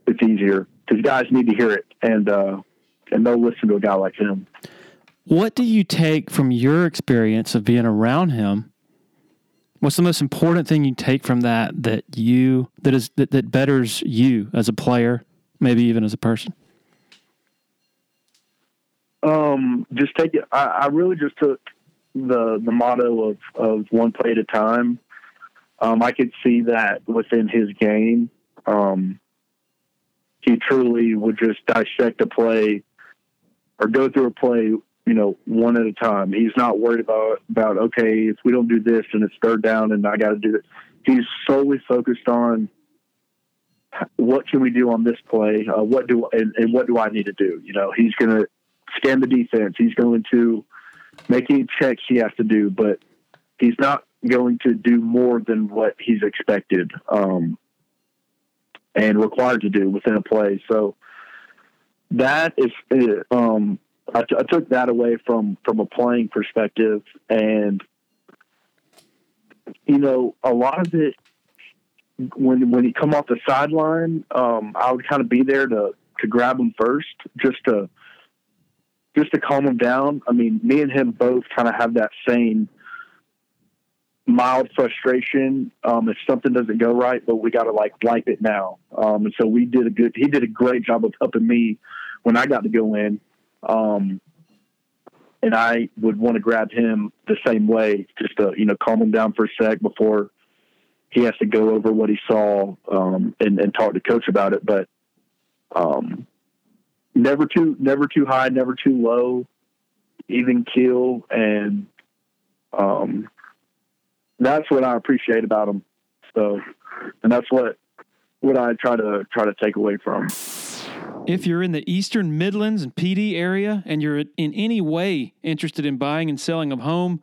it's easier because guys need to hear it and uh, and they'll listen to a guy like him. What do you take from your experience of being around him? What's the most important thing you take from that that you that is that, that betters you as a player, maybe even as a person? Um, just take it. I, I really just took the the motto of of one play at a time. Um, I could see that within his game. Um, he truly would just dissect a play or go through a play, you know, one at a time. He's not worried about about okay, if we don't do this and it's third down and I got to do it. He's solely focused on what can we do on this play? Uh, what do and, and what do I need to do? You know, he's going to scan the defense. He's going to make any checks he has to do, but he's not going to do more than what he's expected um, and required to do within a play. So that is, um, I, t- I took that away from from a playing perspective, and you know, a lot of it when when he come off the sideline, um, I would kind of be there to to grab him first, just to just to calm him down. I mean, me and him both kind of have that same mild frustration um, if something doesn't go right, but we got to like wipe it now. Um, and so we did a good. He did a great job of helping me when I got to go in. Um, and I would want to grab him the same way, just to you know calm him down for a sec before he has to go over what he saw um, and, and talk to coach about it. But um, never too never too high, never too low, even keel, and um, that's what I appreciate about him. So, and that's what what I try to try to take away from. If you're in the Eastern Midlands and Pee Dee area and you're in any way interested in buying and selling a home,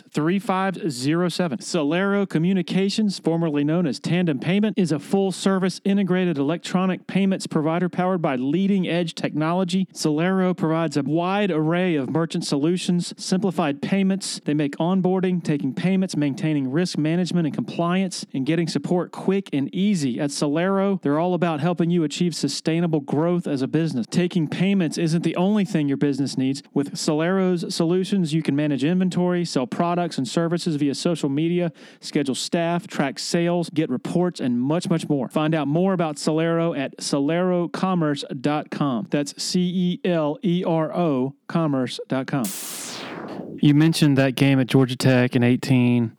3507. Celero Communications, formerly known as Tandem Payment, is a full service integrated electronic payments provider powered by leading edge technology. Celero provides a wide array of merchant solutions, simplified payments. They make onboarding, taking payments, maintaining risk management and compliance, and getting support quick and easy. At Celero, they're all about helping you achieve sustainable growth as a business. Taking payments isn't the only thing your business needs. With Celero's solutions, you can manage inventory, sell products products and services via social media, schedule staff, track sales, get reports, and much, much more. Find out more about Celero at celerocommerce.com. That's C E L E R O commerce.com. You mentioned that game at Georgia Tech in 18.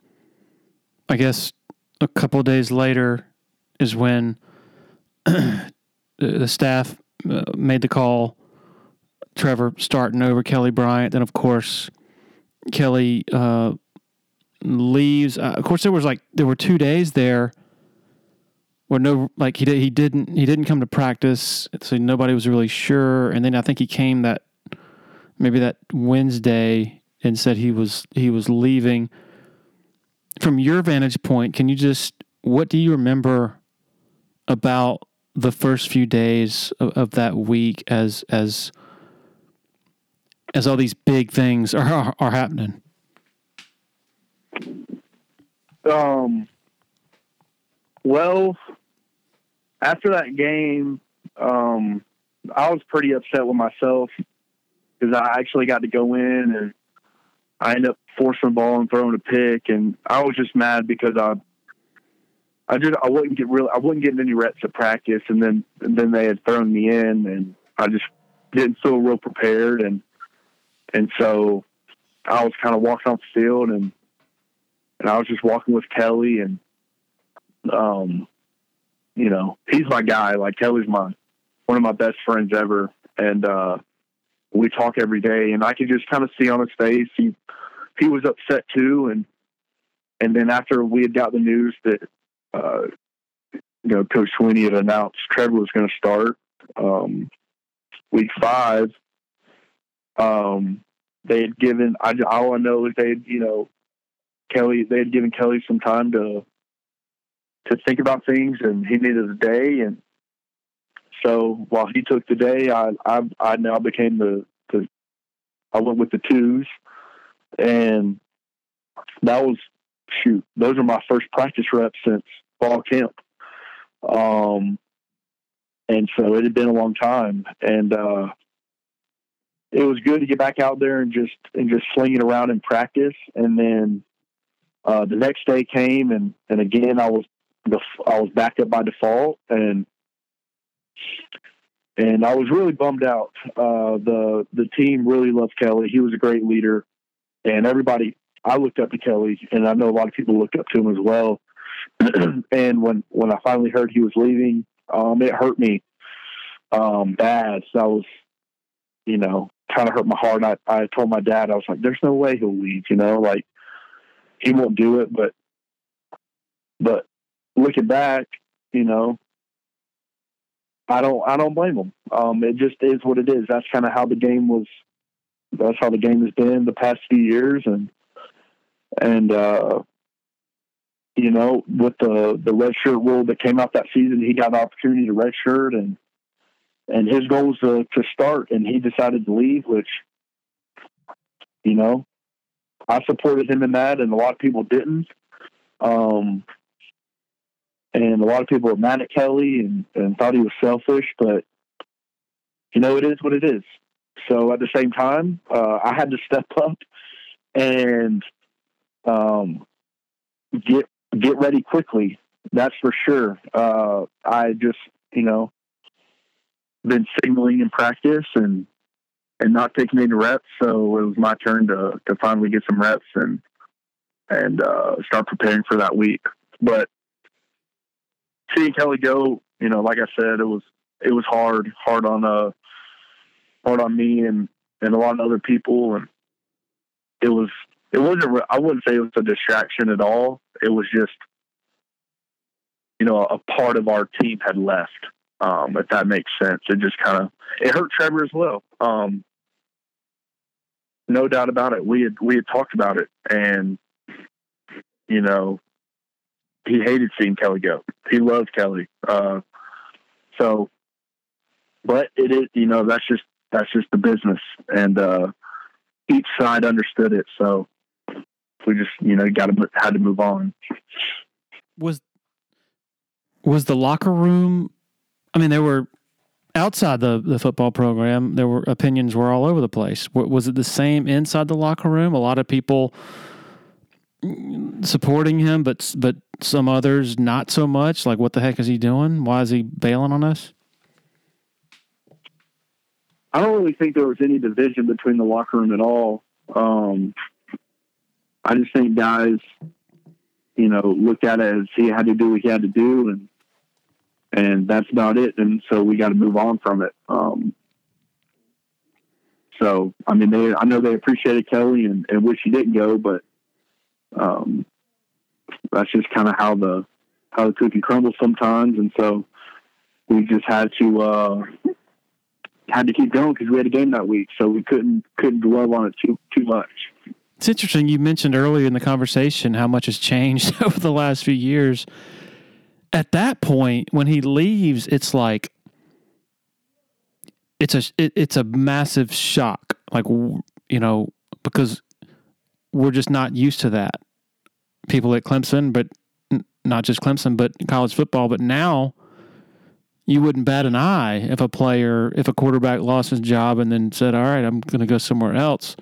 I guess a couple days later is when the staff uh, made the call. Trevor starting over Kelly Bryant. Then, of course, Kelly uh, leaves. Uh, of course, there was like there were two days there where no like he did, he didn't he didn't come to practice, so nobody was really sure. And then I think he came that maybe that Wednesday and said he was he was leaving. From your vantage point, can you just what do you remember about the first few days of, of that week as as as all these big things are are, are happening? Um. Well, after that game, um, I was pretty upset with myself because I actually got to go in and I ended up forcing the ball and throwing a pick, and I was just mad because I, I just I wouldn't get real I wasn't getting any reps at practice, and then and then they had thrown me in, and I just didn't feel real prepared, and and so I was kind of walking off the field, and and I was just walking with Kelly, and um, you know, he's my guy. Like Kelly's my one of my best friends ever, and uh, we talk every day. And I could just kind of see on his face he he was upset too. And and then after we had got the news that uh, you know Coach Swinney had announced Trevor was going to start um, week five, um, they had given. I all I know is they you know Kelly they had given Kelly some time to to think about things, and he needed a day. And so while he took the day, I I, I now became the the I went with the twos, and that was shoot. Those are my first practice reps since fall camp. Um, and so it had been a long time, and uh, it was good to get back out there and just and just sling it around in practice. And then uh, the next day came, and and again I was I was backed up by default, and and I was really bummed out. Uh, the the team really loved Kelly. He was a great leader, and everybody. I looked up to Kelly, and I know a lot of people looked up to him as well. and when when I finally heard he was leaving, um, it hurt me um, bad. So I was, you know, kind of hurt my heart. I I told my dad, I was like, "There's no way he'll leave." You know, like he won't do it. But but looking back, you know, I don't I don't blame him. Um, it just is what it is. That's kind of how the game was. That's how the game has been the past few years, and and uh, you know, with the the red shirt rule that came out that season, he got an opportunity to red shirt, and and his goal was to, to start, and he decided to leave, which you know, I supported him in that, and a lot of people didn't. Um, and a lot of people were mad at Kelly and, and thought he was selfish, but you know, it is what it is. So at the same time, uh, I had to step up and um, get get ready quickly. That's for sure. Uh, I just, you know, been signaling in practice and and not taking any reps, so it was my turn to to finally get some reps and and uh, start preparing for that week. But seeing Kelly go, you know, like I said, it was it was hard, hard on uh, hard on me and and a lot of other people, and it was it wasn't. I wouldn't say it was a distraction at all. It was just, you know, a part of our team had left. Um, if that makes sense, it just kind of it hurt Trevor as well. Um, no doubt about it. We had we had talked about it, and you know, he hated seeing Kelly go. He loved Kelly. Uh, so, but it is, you know, that's just, that's just the business. And, uh, each side understood it. So we just, you know, got to, had to move on. Was, was the locker room, I mean, there were outside the, the football program, there were opinions were all over the place. Was it the same inside the locker room? A lot of people, supporting him, but but some others not so much. Like, what the heck is he doing? Why is he bailing on us? I don't really think there was any division between the locker room at all. Um, I just think guys, you know, looked at it as he had to do what he had to do, and and that's about it. And so we got to move on from it. Um, so I mean, they I know they appreciated Kelly and, and wish he didn't go, but um, that's just kind of how the how the cookie crumbles sometimes, and so we just had to uh, had to keep going because we had a game that week, so we couldn't couldn't dwell on it too too much. It's interesting. You mentioned earlier in the conversation how much has changed over the last few years. At that point, when he leaves, it's like it's a it, it's a massive shock. Like you know because we're just not used to that. People at Clemson, but not just Clemson, but college football. But now you wouldn't bat an eye if a player, if a quarterback lost his job and then said, "All right, I'm going to go somewhere else."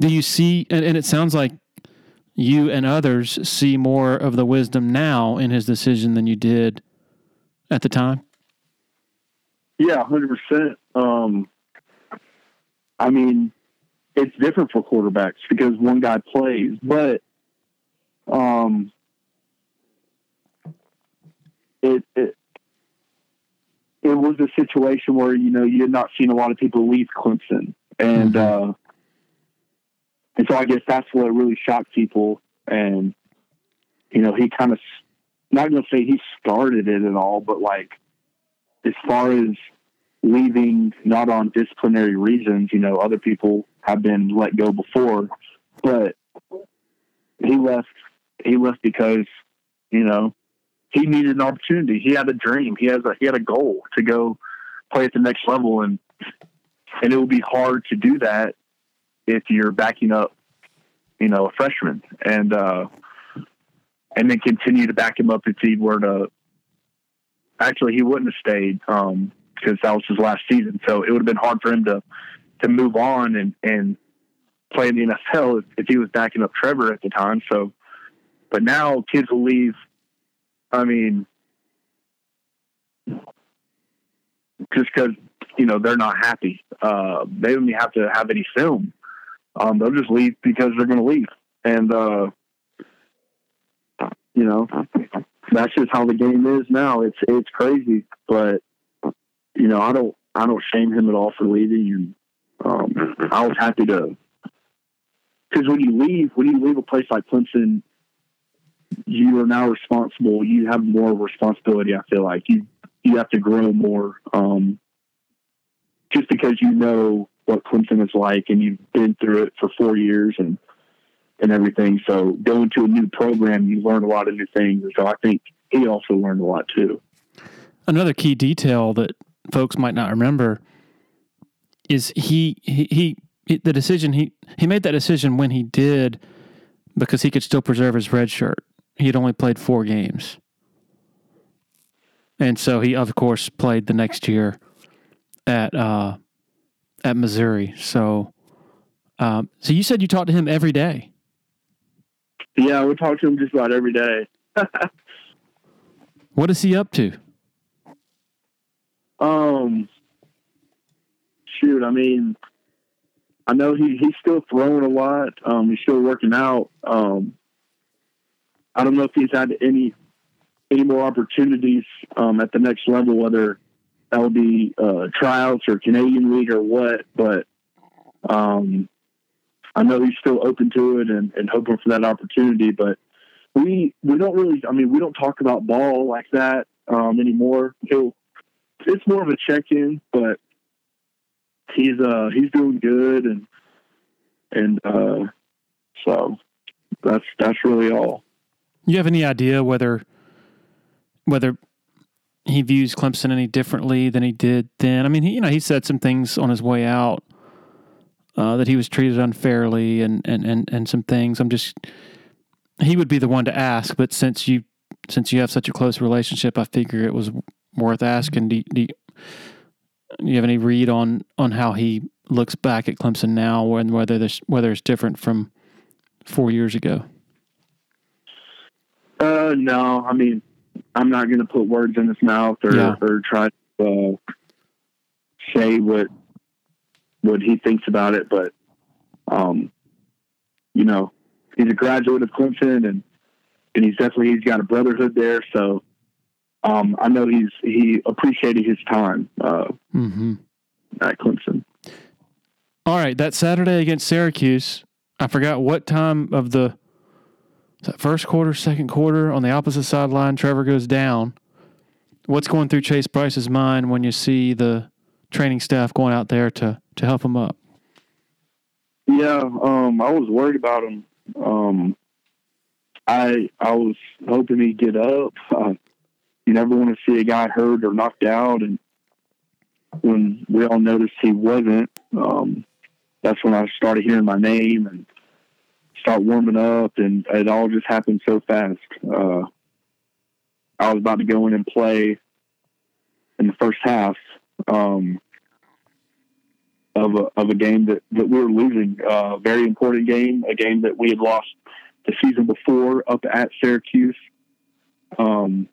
Do you see? And, and it sounds like you and others see more of the wisdom now in his decision than you did at the time. Yeah, hundred percent. Um, I mean, it's different for quarterbacks because one guy plays, but um, it, it it was a situation where you know you had not seen a lot of people leave Clemson, and mm-hmm. uh, and so I guess that's what really shocked people. And you know, he kind of not going to say he started it at all, but like as far as leaving not on disciplinary reasons, you know, other people have been let go before, but he left. He left because you know he needed an opportunity. He had a dream. He has a he had a goal to go play at the next level, and and it will be hard to do that if you're backing up, you know, a freshman, and uh, and then continue to back him up if he were to. Actually, he wouldn't have stayed um, that was his last season, so it would have been hard for him to to move on and and play in the NFL if, if he was backing up Trevor at the time. So, but now kids will leave I mean, just because you know they're not happy, uh, they don't even have to have any film. Um, they'll just leave because they're going to leave, and uh, you know that's just how the game is now. It's it's crazy, but you know I don't I don't shame him at all for leaving, and um, I was happy to because when you leave when you leave a place like Clemson you are now responsible. You have more responsibility. I feel like you you have to grow more, um, just because you know what Clemson is like and you've been through it for four years and and everything. So going to a new program, you learn a lot of new things. So I think he also learned a lot too. Another key detail that folks might not remember is he he, he the decision he he made that decision when he did because he could still preserve his red shirt he had only played four games. And so he, of course, played the next year at uh, at Missouri. So, um, so you said you talked to him every day. Yeah, we talk to him just about every day. what is he up to? Um, shoot, I mean, I know he he's still throwing a lot. Um, he's still working out. Um, I don't know if he's had any any more opportunities um, at the next level, whether that will be uh, tryouts or Canadian League or what. But um, I know he's still open to it and, and hoping for that opportunity. But we we don't really, I mean, we don't talk about ball like that um, anymore. He'll, it's more of a check in, but he's uh he's doing good and and uh, so that's that's really all. You have any idea whether whether he views Clemson any differently than he did then? I mean, he, you know, he said some things on his way out uh, that he was treated unfairly, and, and and and some things. I'm just he would be the one to ask, but since you since you have such a close relationship, I figure it was worth asking. Do, do, do you have any read on on how he looks back at Clemson now, and whether this whether it's different from four years ago? Uh, no, I mean, I'm not going to put words in his mouth or, yeah. or try to uh, say what what he thinks about it, but um, you know, he's a graduate of Clemson, and and he's definitely he's got a brotherhood there. So um, I know he's he appreciated his time uh, mm-hmm. at Clemson. All right, that Saturday against Syracuse, I forgot what time of the first quarter, second quarter on the opposite sideline, Trevor goes down. What's going through Chase Brice's mind when you see the training staff going out there to to help him up? Yeah, um, I was worried about him. Um, I I was hoping he'd get up. Uh, you never want to see a guy hurt or knocked out, and when we all noticed he wasn't, um, that's when I started hearing my name and start warming up, and it all just happened so fast. Uh, I was about to go in and play in the first half, um, of a of a game that that we were losing. A uh, very important game, a game that we had lost the season before up at Syracuse. Um,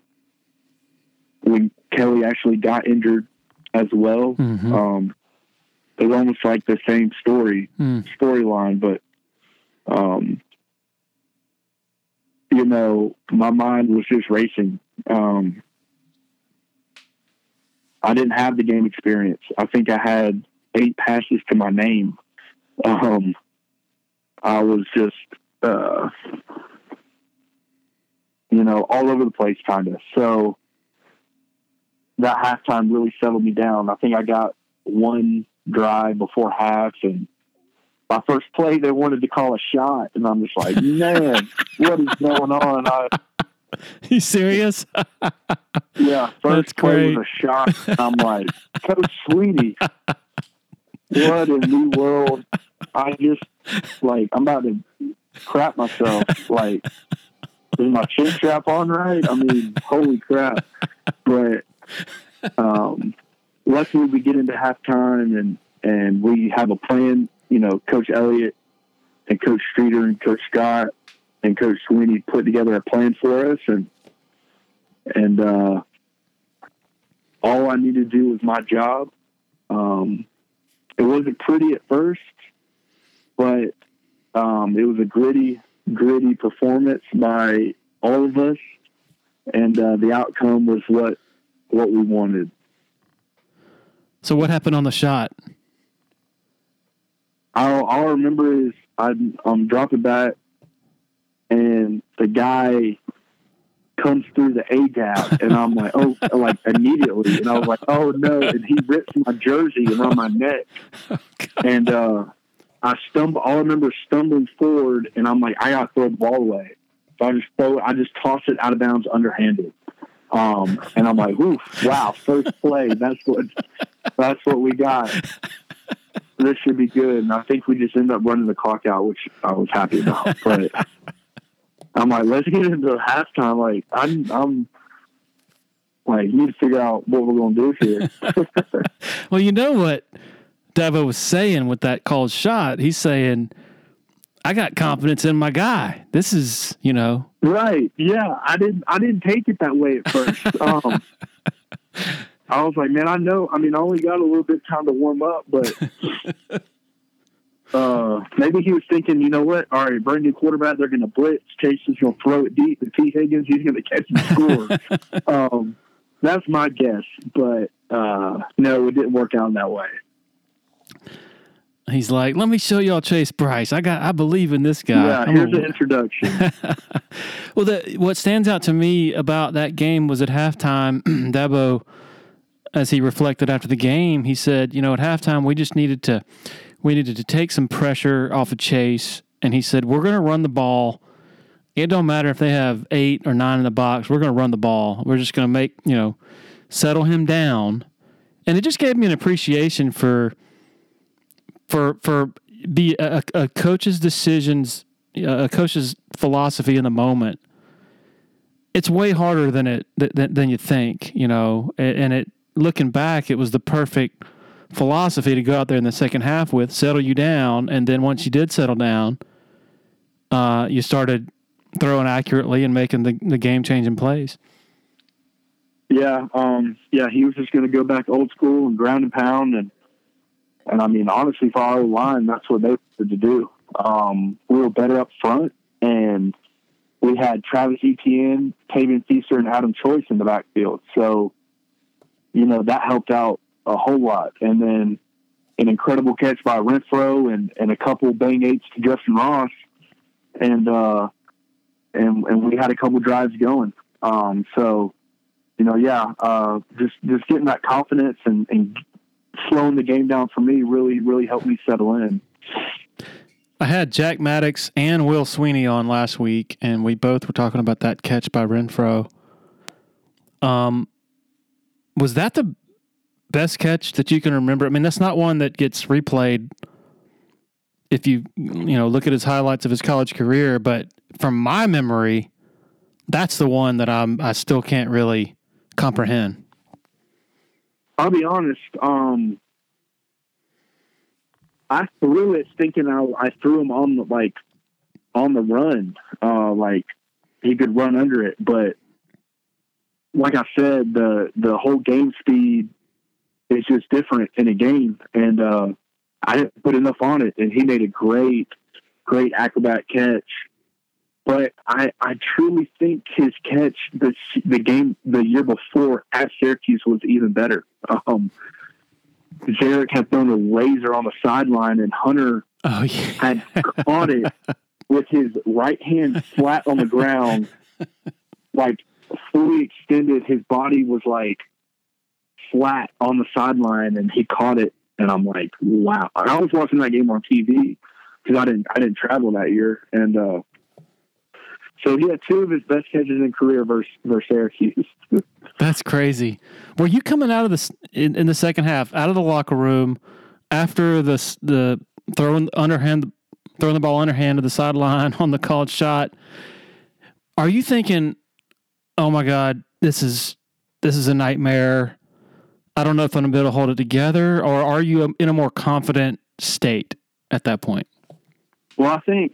when Kelly actually got injured as well. Mhm. Um, it was almost like the same story Mm. storyline, but um, you know, my mind was just racing. Um, I didn't have the game experience. I think I had eight passes to my name. Um, I was just, uh, you know, all over the place, kind of. So that halftime really settled me down. I think I got one drive before half, and my first play they wanted to call a shot, and I'm just like, man, what is going on? I, You serious? yeah, first That's play great. was a shot. I'm like, Coach Swinney, what in the world? I just like I'm about to crap myself. Like, is my chin strap on right? I mean, holy crap! But um, luckily we get into halftime and and we have a plan. You know, Coach Elliott and Coach Streeter and Coach Scott and Coach Swinney put together a plan for us, and and uh, all I needed to do was my job. Um, it wasn't pretty at first, but um, it was a gritty, gritty performance by all of us, and uh, the outcome was what what we wanted. So what happened on the shot? All, all I remember is I'm, I'm dropping back, and the guy comes through the A gap, and I'm like, oh, like immediately, and I was like, oh no, and he rips my jersey around my neck, and uh, I stumble. All I remember is stumbling forward, and I'm like, I got to throw the ball away, so I just throw, I just toss it out of bounds underhanded. Um, and I'm like, oof, wow, first play. That's what, that's what we got this should be good. And I think we just ended up running the clock out, which I was happy about. But I'm like, let's get into halftime. Like, I'm, I'm like, we need to figure out what we're going to do here. Well, you know what Dabo was saying with that called shot. He's saying, "I got confidence in my guy. This is, you know, right? Yeah, I didn't, I didn't take it that way at first. Um, I was like, man, I know. I mean, I only got a little bit of time to warm up, but. Uh, maybe he was thinking, you know what? All right, brand new quarterback. They're going to blitz. Chase is going to throw it deep, and T. Higgins he's going to catch and score. um, that's my guess, but uh, no, it didn't work out that way. he's like, let me show y'all Chase Brice. I got, I believe in this guy. yeah, here's the introduction. Well, the, what stands out to me about that game was at halftime, Dabo, as he reflected after the game, he said, you know, at halftime we just needed to, we needed to take some pressure off of Chase, and he said we're going to run the ball. It don't matter if they have eight or nine in the box. We're going to run the ball. We're just going to make you know, settle him down, and it just gave me an appreciation for, for for be a, a coach's decisions, a coach's philosophy in the moment it's way harder than it than, than you think, you know. And it looking back, it was the perfect philosophy to go out there in the second half with, settle you down, and then once you did settle down, uh, you started throwing accurately and making the, the game changing plays. yeah, um, yeah, he was just going to go back old school and ground and pound, and and I mean, honestly, for our line, that's what they wanted to do. Um, we were better up front, and we had Travis Etienne, Tavien Feaster, and Adam Choice in the backfield. So, you know, that helped out a whole lot. And then an incredible catch by Renfrow and, and a couple bang eights to Justin Ross. And, uh, and, and we had a couple drives going. Um, so, you know, yeah, uh, just, just getting that confidence and, and slowing the game down for me really, really helped me settle in. I had Jack Maddox and Will Swinney on last week, and we both were talking about that catch by Renfrow. Um, was that the best catch that you can remember? I mean, that's not one that gets replayed if you you know look at his highlights of his college career, but from my memory, that's the one that I'm I still can't really comprehend. I'll be honest. Um, I threw it thinking I, I threw him on the, like on the run, uh, like he could run under it. But like I said, the the whole game speed is just different in a game, and uh, I didn't put enough on it, and he made a great, great acrobat catch. But I, I truly think his catch the the game the year before at Syracuse was even better. Um, Zerrick had thrown a laser on the sideline, and Hunter Oh yeah. had caught it with his right hand flat on the ground, like fully extended. His body was like flat on the sideline, and he caught it. And I'm like, wow! I was watching that game on TV because I didn't I didn't travel that year, and uh, so he had two of his best catches in career versus versus Syracuse. That's crazy. Were you coming out of this in, in the second half, out of the locker room after the the throwing underhand, throwing the ball underhand to the sideline on the called shot? Are you thinking, "Oh my God, this is this is a nightmare. I don't know if I'm gonna be able to hold it together," or are you in a more confident state at that point? Well, I think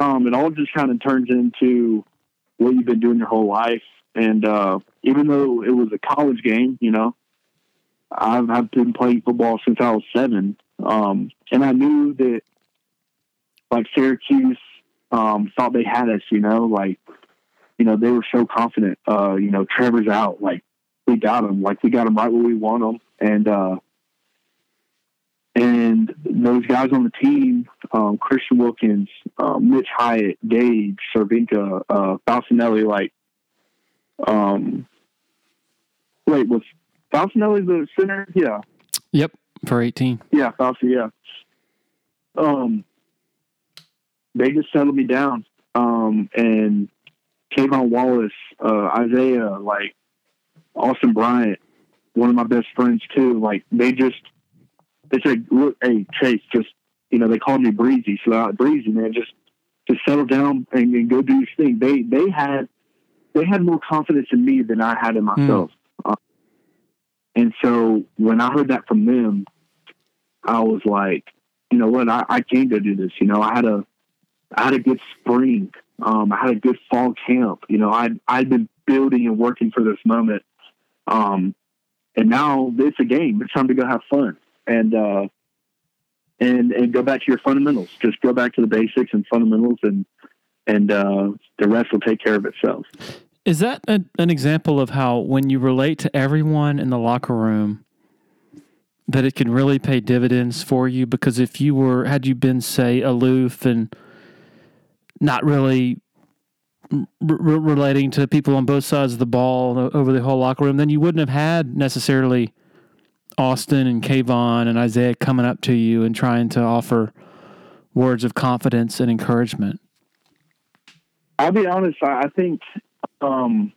um, it all just kind of turns into what you've been doing your whole life. And uh, even though it was a college game, you know, I've, I've been playing football since I was seven. Um, and I knew that, like, Syracuse um, thought they had us, you know, like, you know, they were so confident. Uh, you know, Trevor's out. Like, we got him. Like, we got him right where we want him. And, uh, and those guys on the team, um, Christian Wilkins, um, Mitch Hyatt, Gage, Cervenka, uh, Falcinelli, like, um, wait, was Falcinelli the center? Yeah. Yep, for 18. Yeah, Falci, yeah. Um, they just settled me down. Um, and K'Von Wallace, uh, Isaiah, like Austin Bryant, one of my best friends too. Like they just, they said, look, hey, Chase, just, you know, they called me Breezy. So I, Breezy, man, just, just settle down and, and go do your thing. They, they had, they had more confidence in me than I had in myself. Uh, and so when I heard that from them, I was like, you know what, I, I can go do this. You know, I had a, I had a good spring. Um, I had a good fall camp. You know, I'd, I'd been building and working for this moment. Um, and now it's a game. It's time to go have fun and, uh, and, and go back to your fundamentals. Just go back to the basics and fundamentals and, and, uh, the rest will take care of itself. Is that a, an example of how when you relate to everyone in the locker room, that it can really pay dividends for you? Because if you were, had you been, say, aloof and not really r- r- relating to people on both sides of the ball over the whole locker room, then you wouldn't have had necessarily Austin and K'Von and Isaiah coming up to you and trying to offer words of confidence and encouragement. I'll be honest. I, I think um,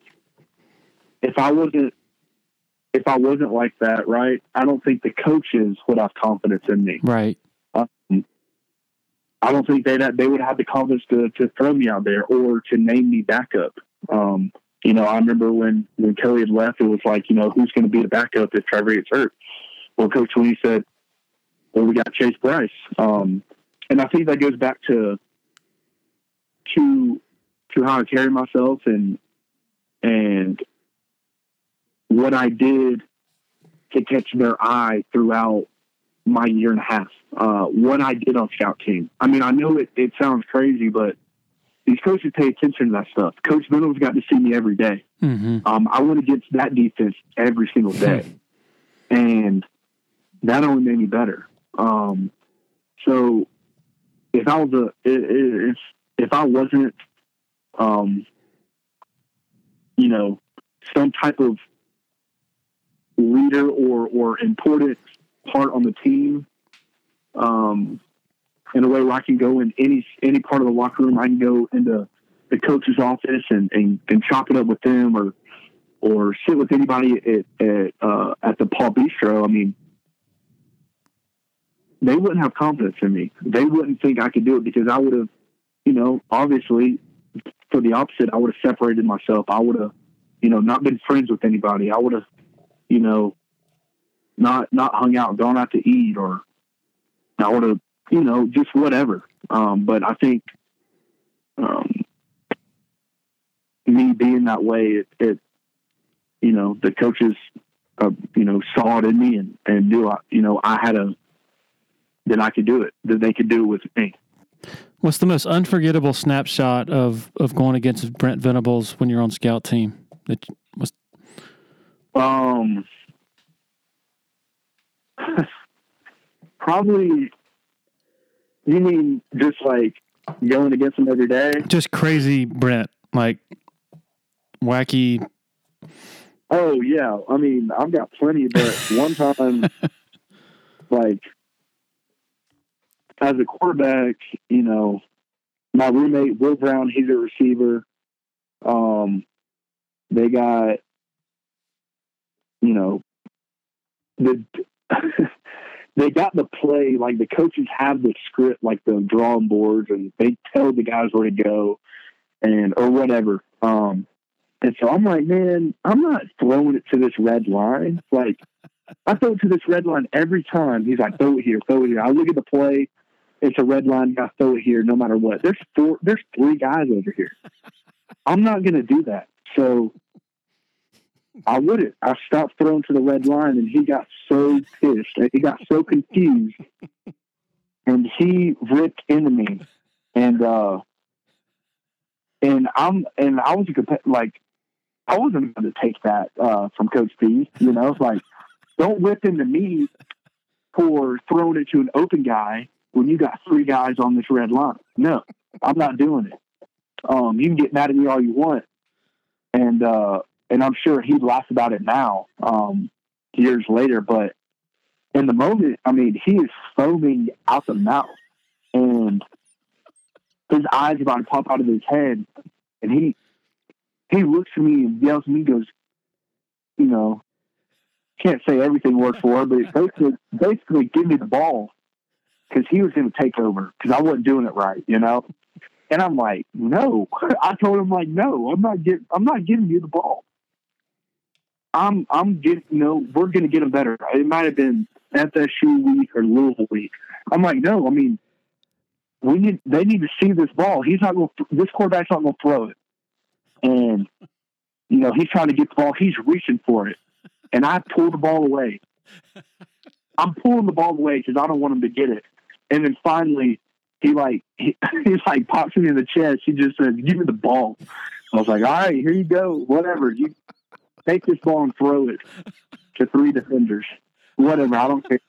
if I wasn't if I wasn't like that, right, I don't think the coaches would have confidence in me. Right. I don't think they they would have the confidence to, to throw me out there or to name me backup. Um, you know, I remember when when Kelly had left, it was like, you know, who's going to be the backup if Trevor gets hurt? Well, Coach Swinney said, "Well, we got Chase Brice," um, and I think that goes back to to to how I carry myself and and what I did to catch their eye throughout my year and a half. Uh, what I did on scout team. I mean, I know it, it sounds crazy, but these coaches pay attention to that stuff. Coach Reynolds got to see me every day. Mm-hmm. Um, I went against that defense every single day, and that only made me better. Um, so if I was a if if I wasn't, um, you know, some type of leader or or important part on the team, um, in a way where I can go in any any part of the locker room, I can go into the coach's office and, and, and chop it up with them or or sit with anybody at at, uh, at the Paul Bistro. I mean, they wouldn't have confidence in me. They wouldn't think I could do it because I would have, you know, obviously for the opposite, I would have separated myself. I would have, you know, not been friends with anybody. I would have, you know, not not hung out, gone out to eat, or I would have, you know, just whatever. Um, but I think um, me being that way, it, it, you know, the coaches, uh, you know, saw it in me and, and knew, I, you know, I had a, that I could do it, that they could do it with me. What's the most unforgettable snapshot of, of going against Brent Venables when you're on scout team? That was um probably you mean just like going against him every day? just crazy Brent, like wacky. Oh yeah, I mean I've got plenty, but one time, like as a quarterback, you know, my roommate Will Brown, he's a receiver. Um, they got, you know, the they got the play like the coaches have the script, like the drawing boards, and they tell the guys where to go, and or whatever. Um, and so I'm like, man, I'm not throwing it to this red line. Like, I throw it to this red line every time. He's like, throw it here, throw it here. I look at the play. It's a red line. I throw it here, no matter what. There's four. There's three guys over here. I'm not going to do that. So I wouldn't. I stopped throwing to the red line, and he got so pissed. He got so confused, and he ripped into me. And uh, and I'm and I was a like I wasn't going to take that uh, from Coach B. You know, it's like don't whip into me for throwing it to an open guy when you got three guys on this red line. No, I'm not doing it. Um, you can get mad at me all you want, and uh, and I'm sure he'd laugh about it now, um, years later. But in the moment, I mean, he is foaming out the mouth, and his eyes about to pop out of his head, and he he looks at me and yells at me, goes, you know, can't say everything word for word, but basically, basically, give me the ball because he was going to take over because I wasn't doing it right, you know. And I'm like, no. I told him like, no, I'm not get, I'm not giving you the ball. I'm, I'm getting, you know, we're going to get him better. It might have been FSU week or Louisville week. I'm like, no. I mean, we need, they need to see this ball. He's not going. This quarterback's not going to throw it. And you know, he's trying to get the ball. He's reaching for it, and I pull the ball away. I'm pulling the ball away because I don't want him to get it. And then finally, he like he, he's like pops me in the chest. He just says, "Give me the ball." I was like, "All right, here you go. Whatever. You take this ball and throw it to three defenders. Whatever. I don't care."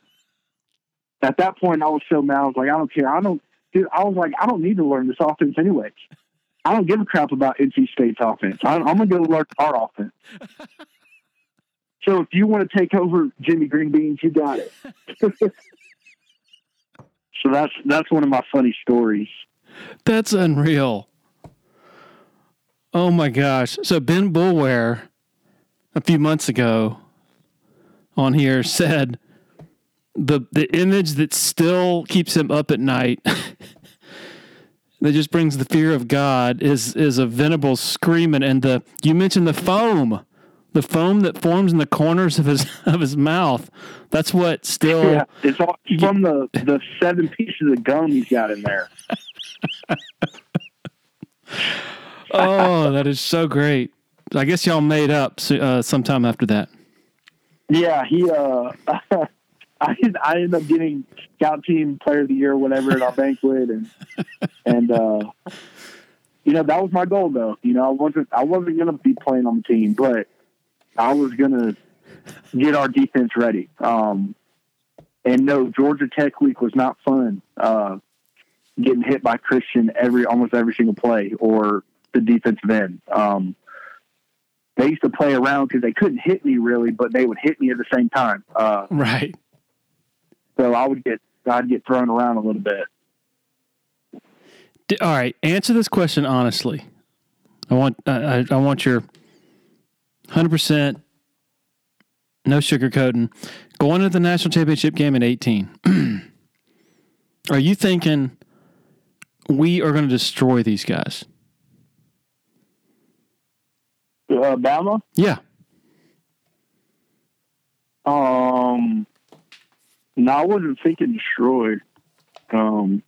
At that point, I was so mad. I was like, "I don't care. I don't." Dude, I was like, "I don't need to learn this offense anyway. I don't give a crap about NC State's offense. I, I'm gonna go learn our offense." So if you want to take over Jimmy Greenbeans, you got it. so that's that's one of my funny stories. That's unreal. Oh my gosh. So Ben Boulware a few months ago on here said the the image that still keeps him up at night that just brings the fear of God is is a Venables screaming and the you mentioned the foam. The foam that forms in the corners of his of his mouth. That's what still Yeah, it's all from the the seven pieces of gum he's got in there. Oh, that is so great. I guess y'all made up uh, sometime after that. Yeah, he. uh I I ended up getting scout team player of the year, or whatever, at our banquet, and and uh you know that was my goal, though. You know, I wasn't I wasn't gonna be playing on the team, but I was gonna get our defense ready. Um, and no, Georgia Tech week was not fun. Uh, getting hit by Christian every almost every single play, or the defensive end. Um, they used to play around because they couldn't hit me really, but they would hit me at the same time. Uh, Right. so I would get I'd get thrown around a little bit. D- All right. Answer this question honestly. I want I, I want your hundred percent no sugarcoating. Going to the national championship game in eighteen. are you thinking we are going to destroy these guys? Uh, Bama, Yeah. um, no, I wasn't thinking destroyed. Um,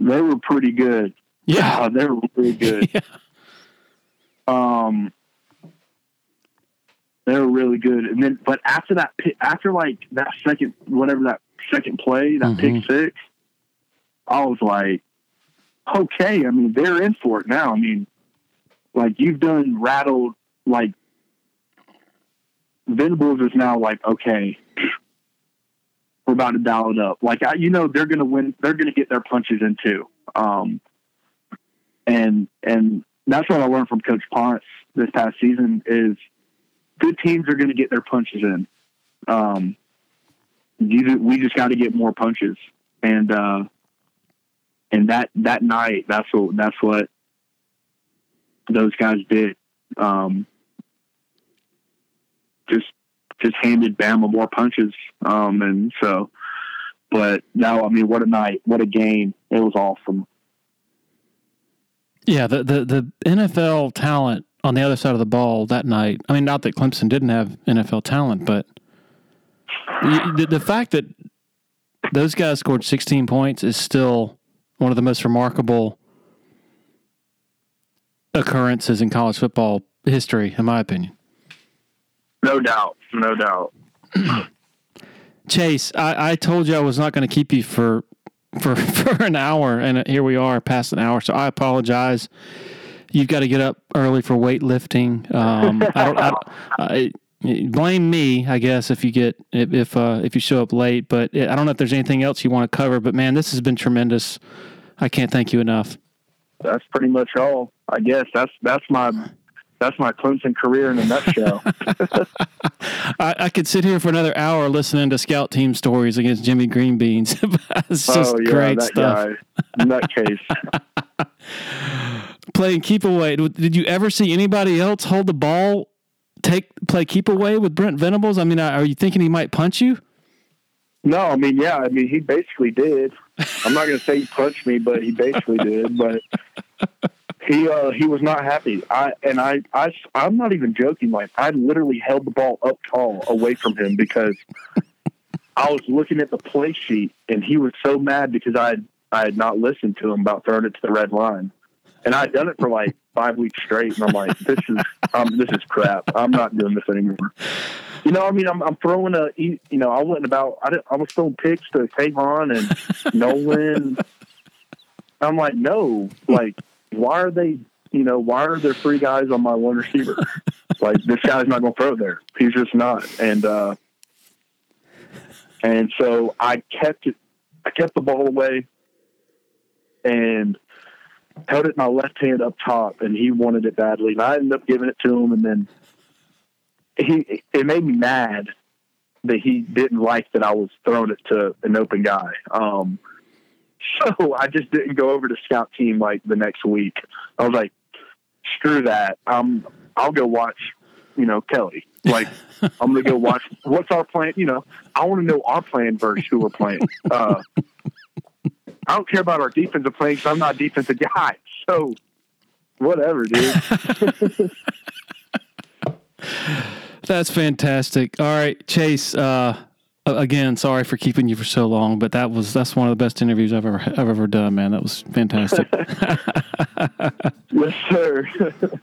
they were pretty good. Yeah. Uh, they were really good. yeah. Um, they were really good. And then, but after that, after like that second, whatever that second play, that pick Mhm. six, I was like, okay. I mean, they're in for it now. I mean, like you've done rattled, like Venables is now like, okay, we're about to dial it up. Like, I, you know, they're to win. They're to get their punches in too. Um, and, and that's what I learned from Coach Ponce this past season is good teams are to get their punches in. Um, you, we just got to get more punches. And, uh, and that, that night, that's what, that's what those guys did. Um, just, just handed Bama more punches. Um, and so, but now, I mean, what a night, what a game. It was awesome. Yeah, the, the the NFL talent on the other side of the ball that night. I mean, not that Clemson didn't have NFL talent, but the, the fact that those guys scored 16 points is still one of the most remarkable occurrences in college football history, in my opinion. No doubt. No doubt. Chase, I, I told you I was not going to keep you for for for an hour, and here we are past an hour. So I apologize. You've got to get up early for weightlifting. Um, I don't. I, I, blame me, I guess, if you get if if, uh, if you show up late. But I don't know if there's anything else you want to cover. But man, this has been tremendous. I can't thank you enough. That's pretty much all. I guess that's that's my that's my Clemson career in a nutshell. I, I could sit here for another hour listening to scout team stories against Jimmy Greenbeans. it's oh, just oh yeah, great that stuff. guy, nutcase. playing keep away. Did you ever see anybody else hold the ball, take play keep away with Brent Venables? I mean, are you thinking he might punch you? No, I mean, yeah, I mean, he basically did. I'm not going to say he punched me, but he basically did. But he uh, he was not happy. I and I I I'm not even joking. Like I literally held the ball up tall away from him because I was looking at the play sheet, and he was so mad because I I had not listened to him about throwing it to the red line, and I'd done it for like five weeks straight, and I'm like, this is um, this is crap. I'm not doing this anymore. You know, I mean, I'm, I'm throwing a, you know, I went about, I, didn't, I was throwing picks to Tavon and Nolan. I'm like, no, like, why are they, you know, why are there three guys on my one receiver? like, this guy's not going to throw there. He's just not. And, uh, and so I kept it, I kept the ball away and held it in my left hand up top, and he wanted it badly. And I ended up giving it to him, and then he it made me mad that he didn't like that I was throwing it to an open guy. Um, so I just didn't go over to scout team like the next week. I was like, screw that. Um, I'll go watch, you know, Kelly. Like, I'm gonna go watch. What's our plan? You know, I want to know our plan versus who we're playing. Uh, I don't care about our defensive playing because I'm not a defensive guy. So, whatever, dude. That's fantastic. All right, Chase. Uh, again, sorry for keeping you for so long, but that was that's one of the best interviews I've ever I've ever done, man. That was fantastic. yes, sir.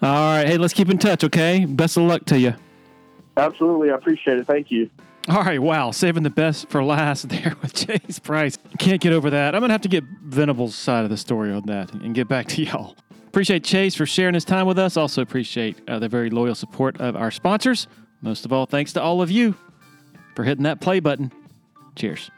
All right, hey, let's keep in touch, okay? Best of luck to you. Absolutely, I appreciate it. Thank you. All right, wow, saving the best for last there with Chase Brice. Can't get over that. I'm gonna have to get Venables' side of the story on that and get back to y'all. Appreciate Chase for sharing his time with us. Also appreciate uh, the very loyal support of our sponsors. Most of all, thanks to all of you for hitting that play button. Cheers.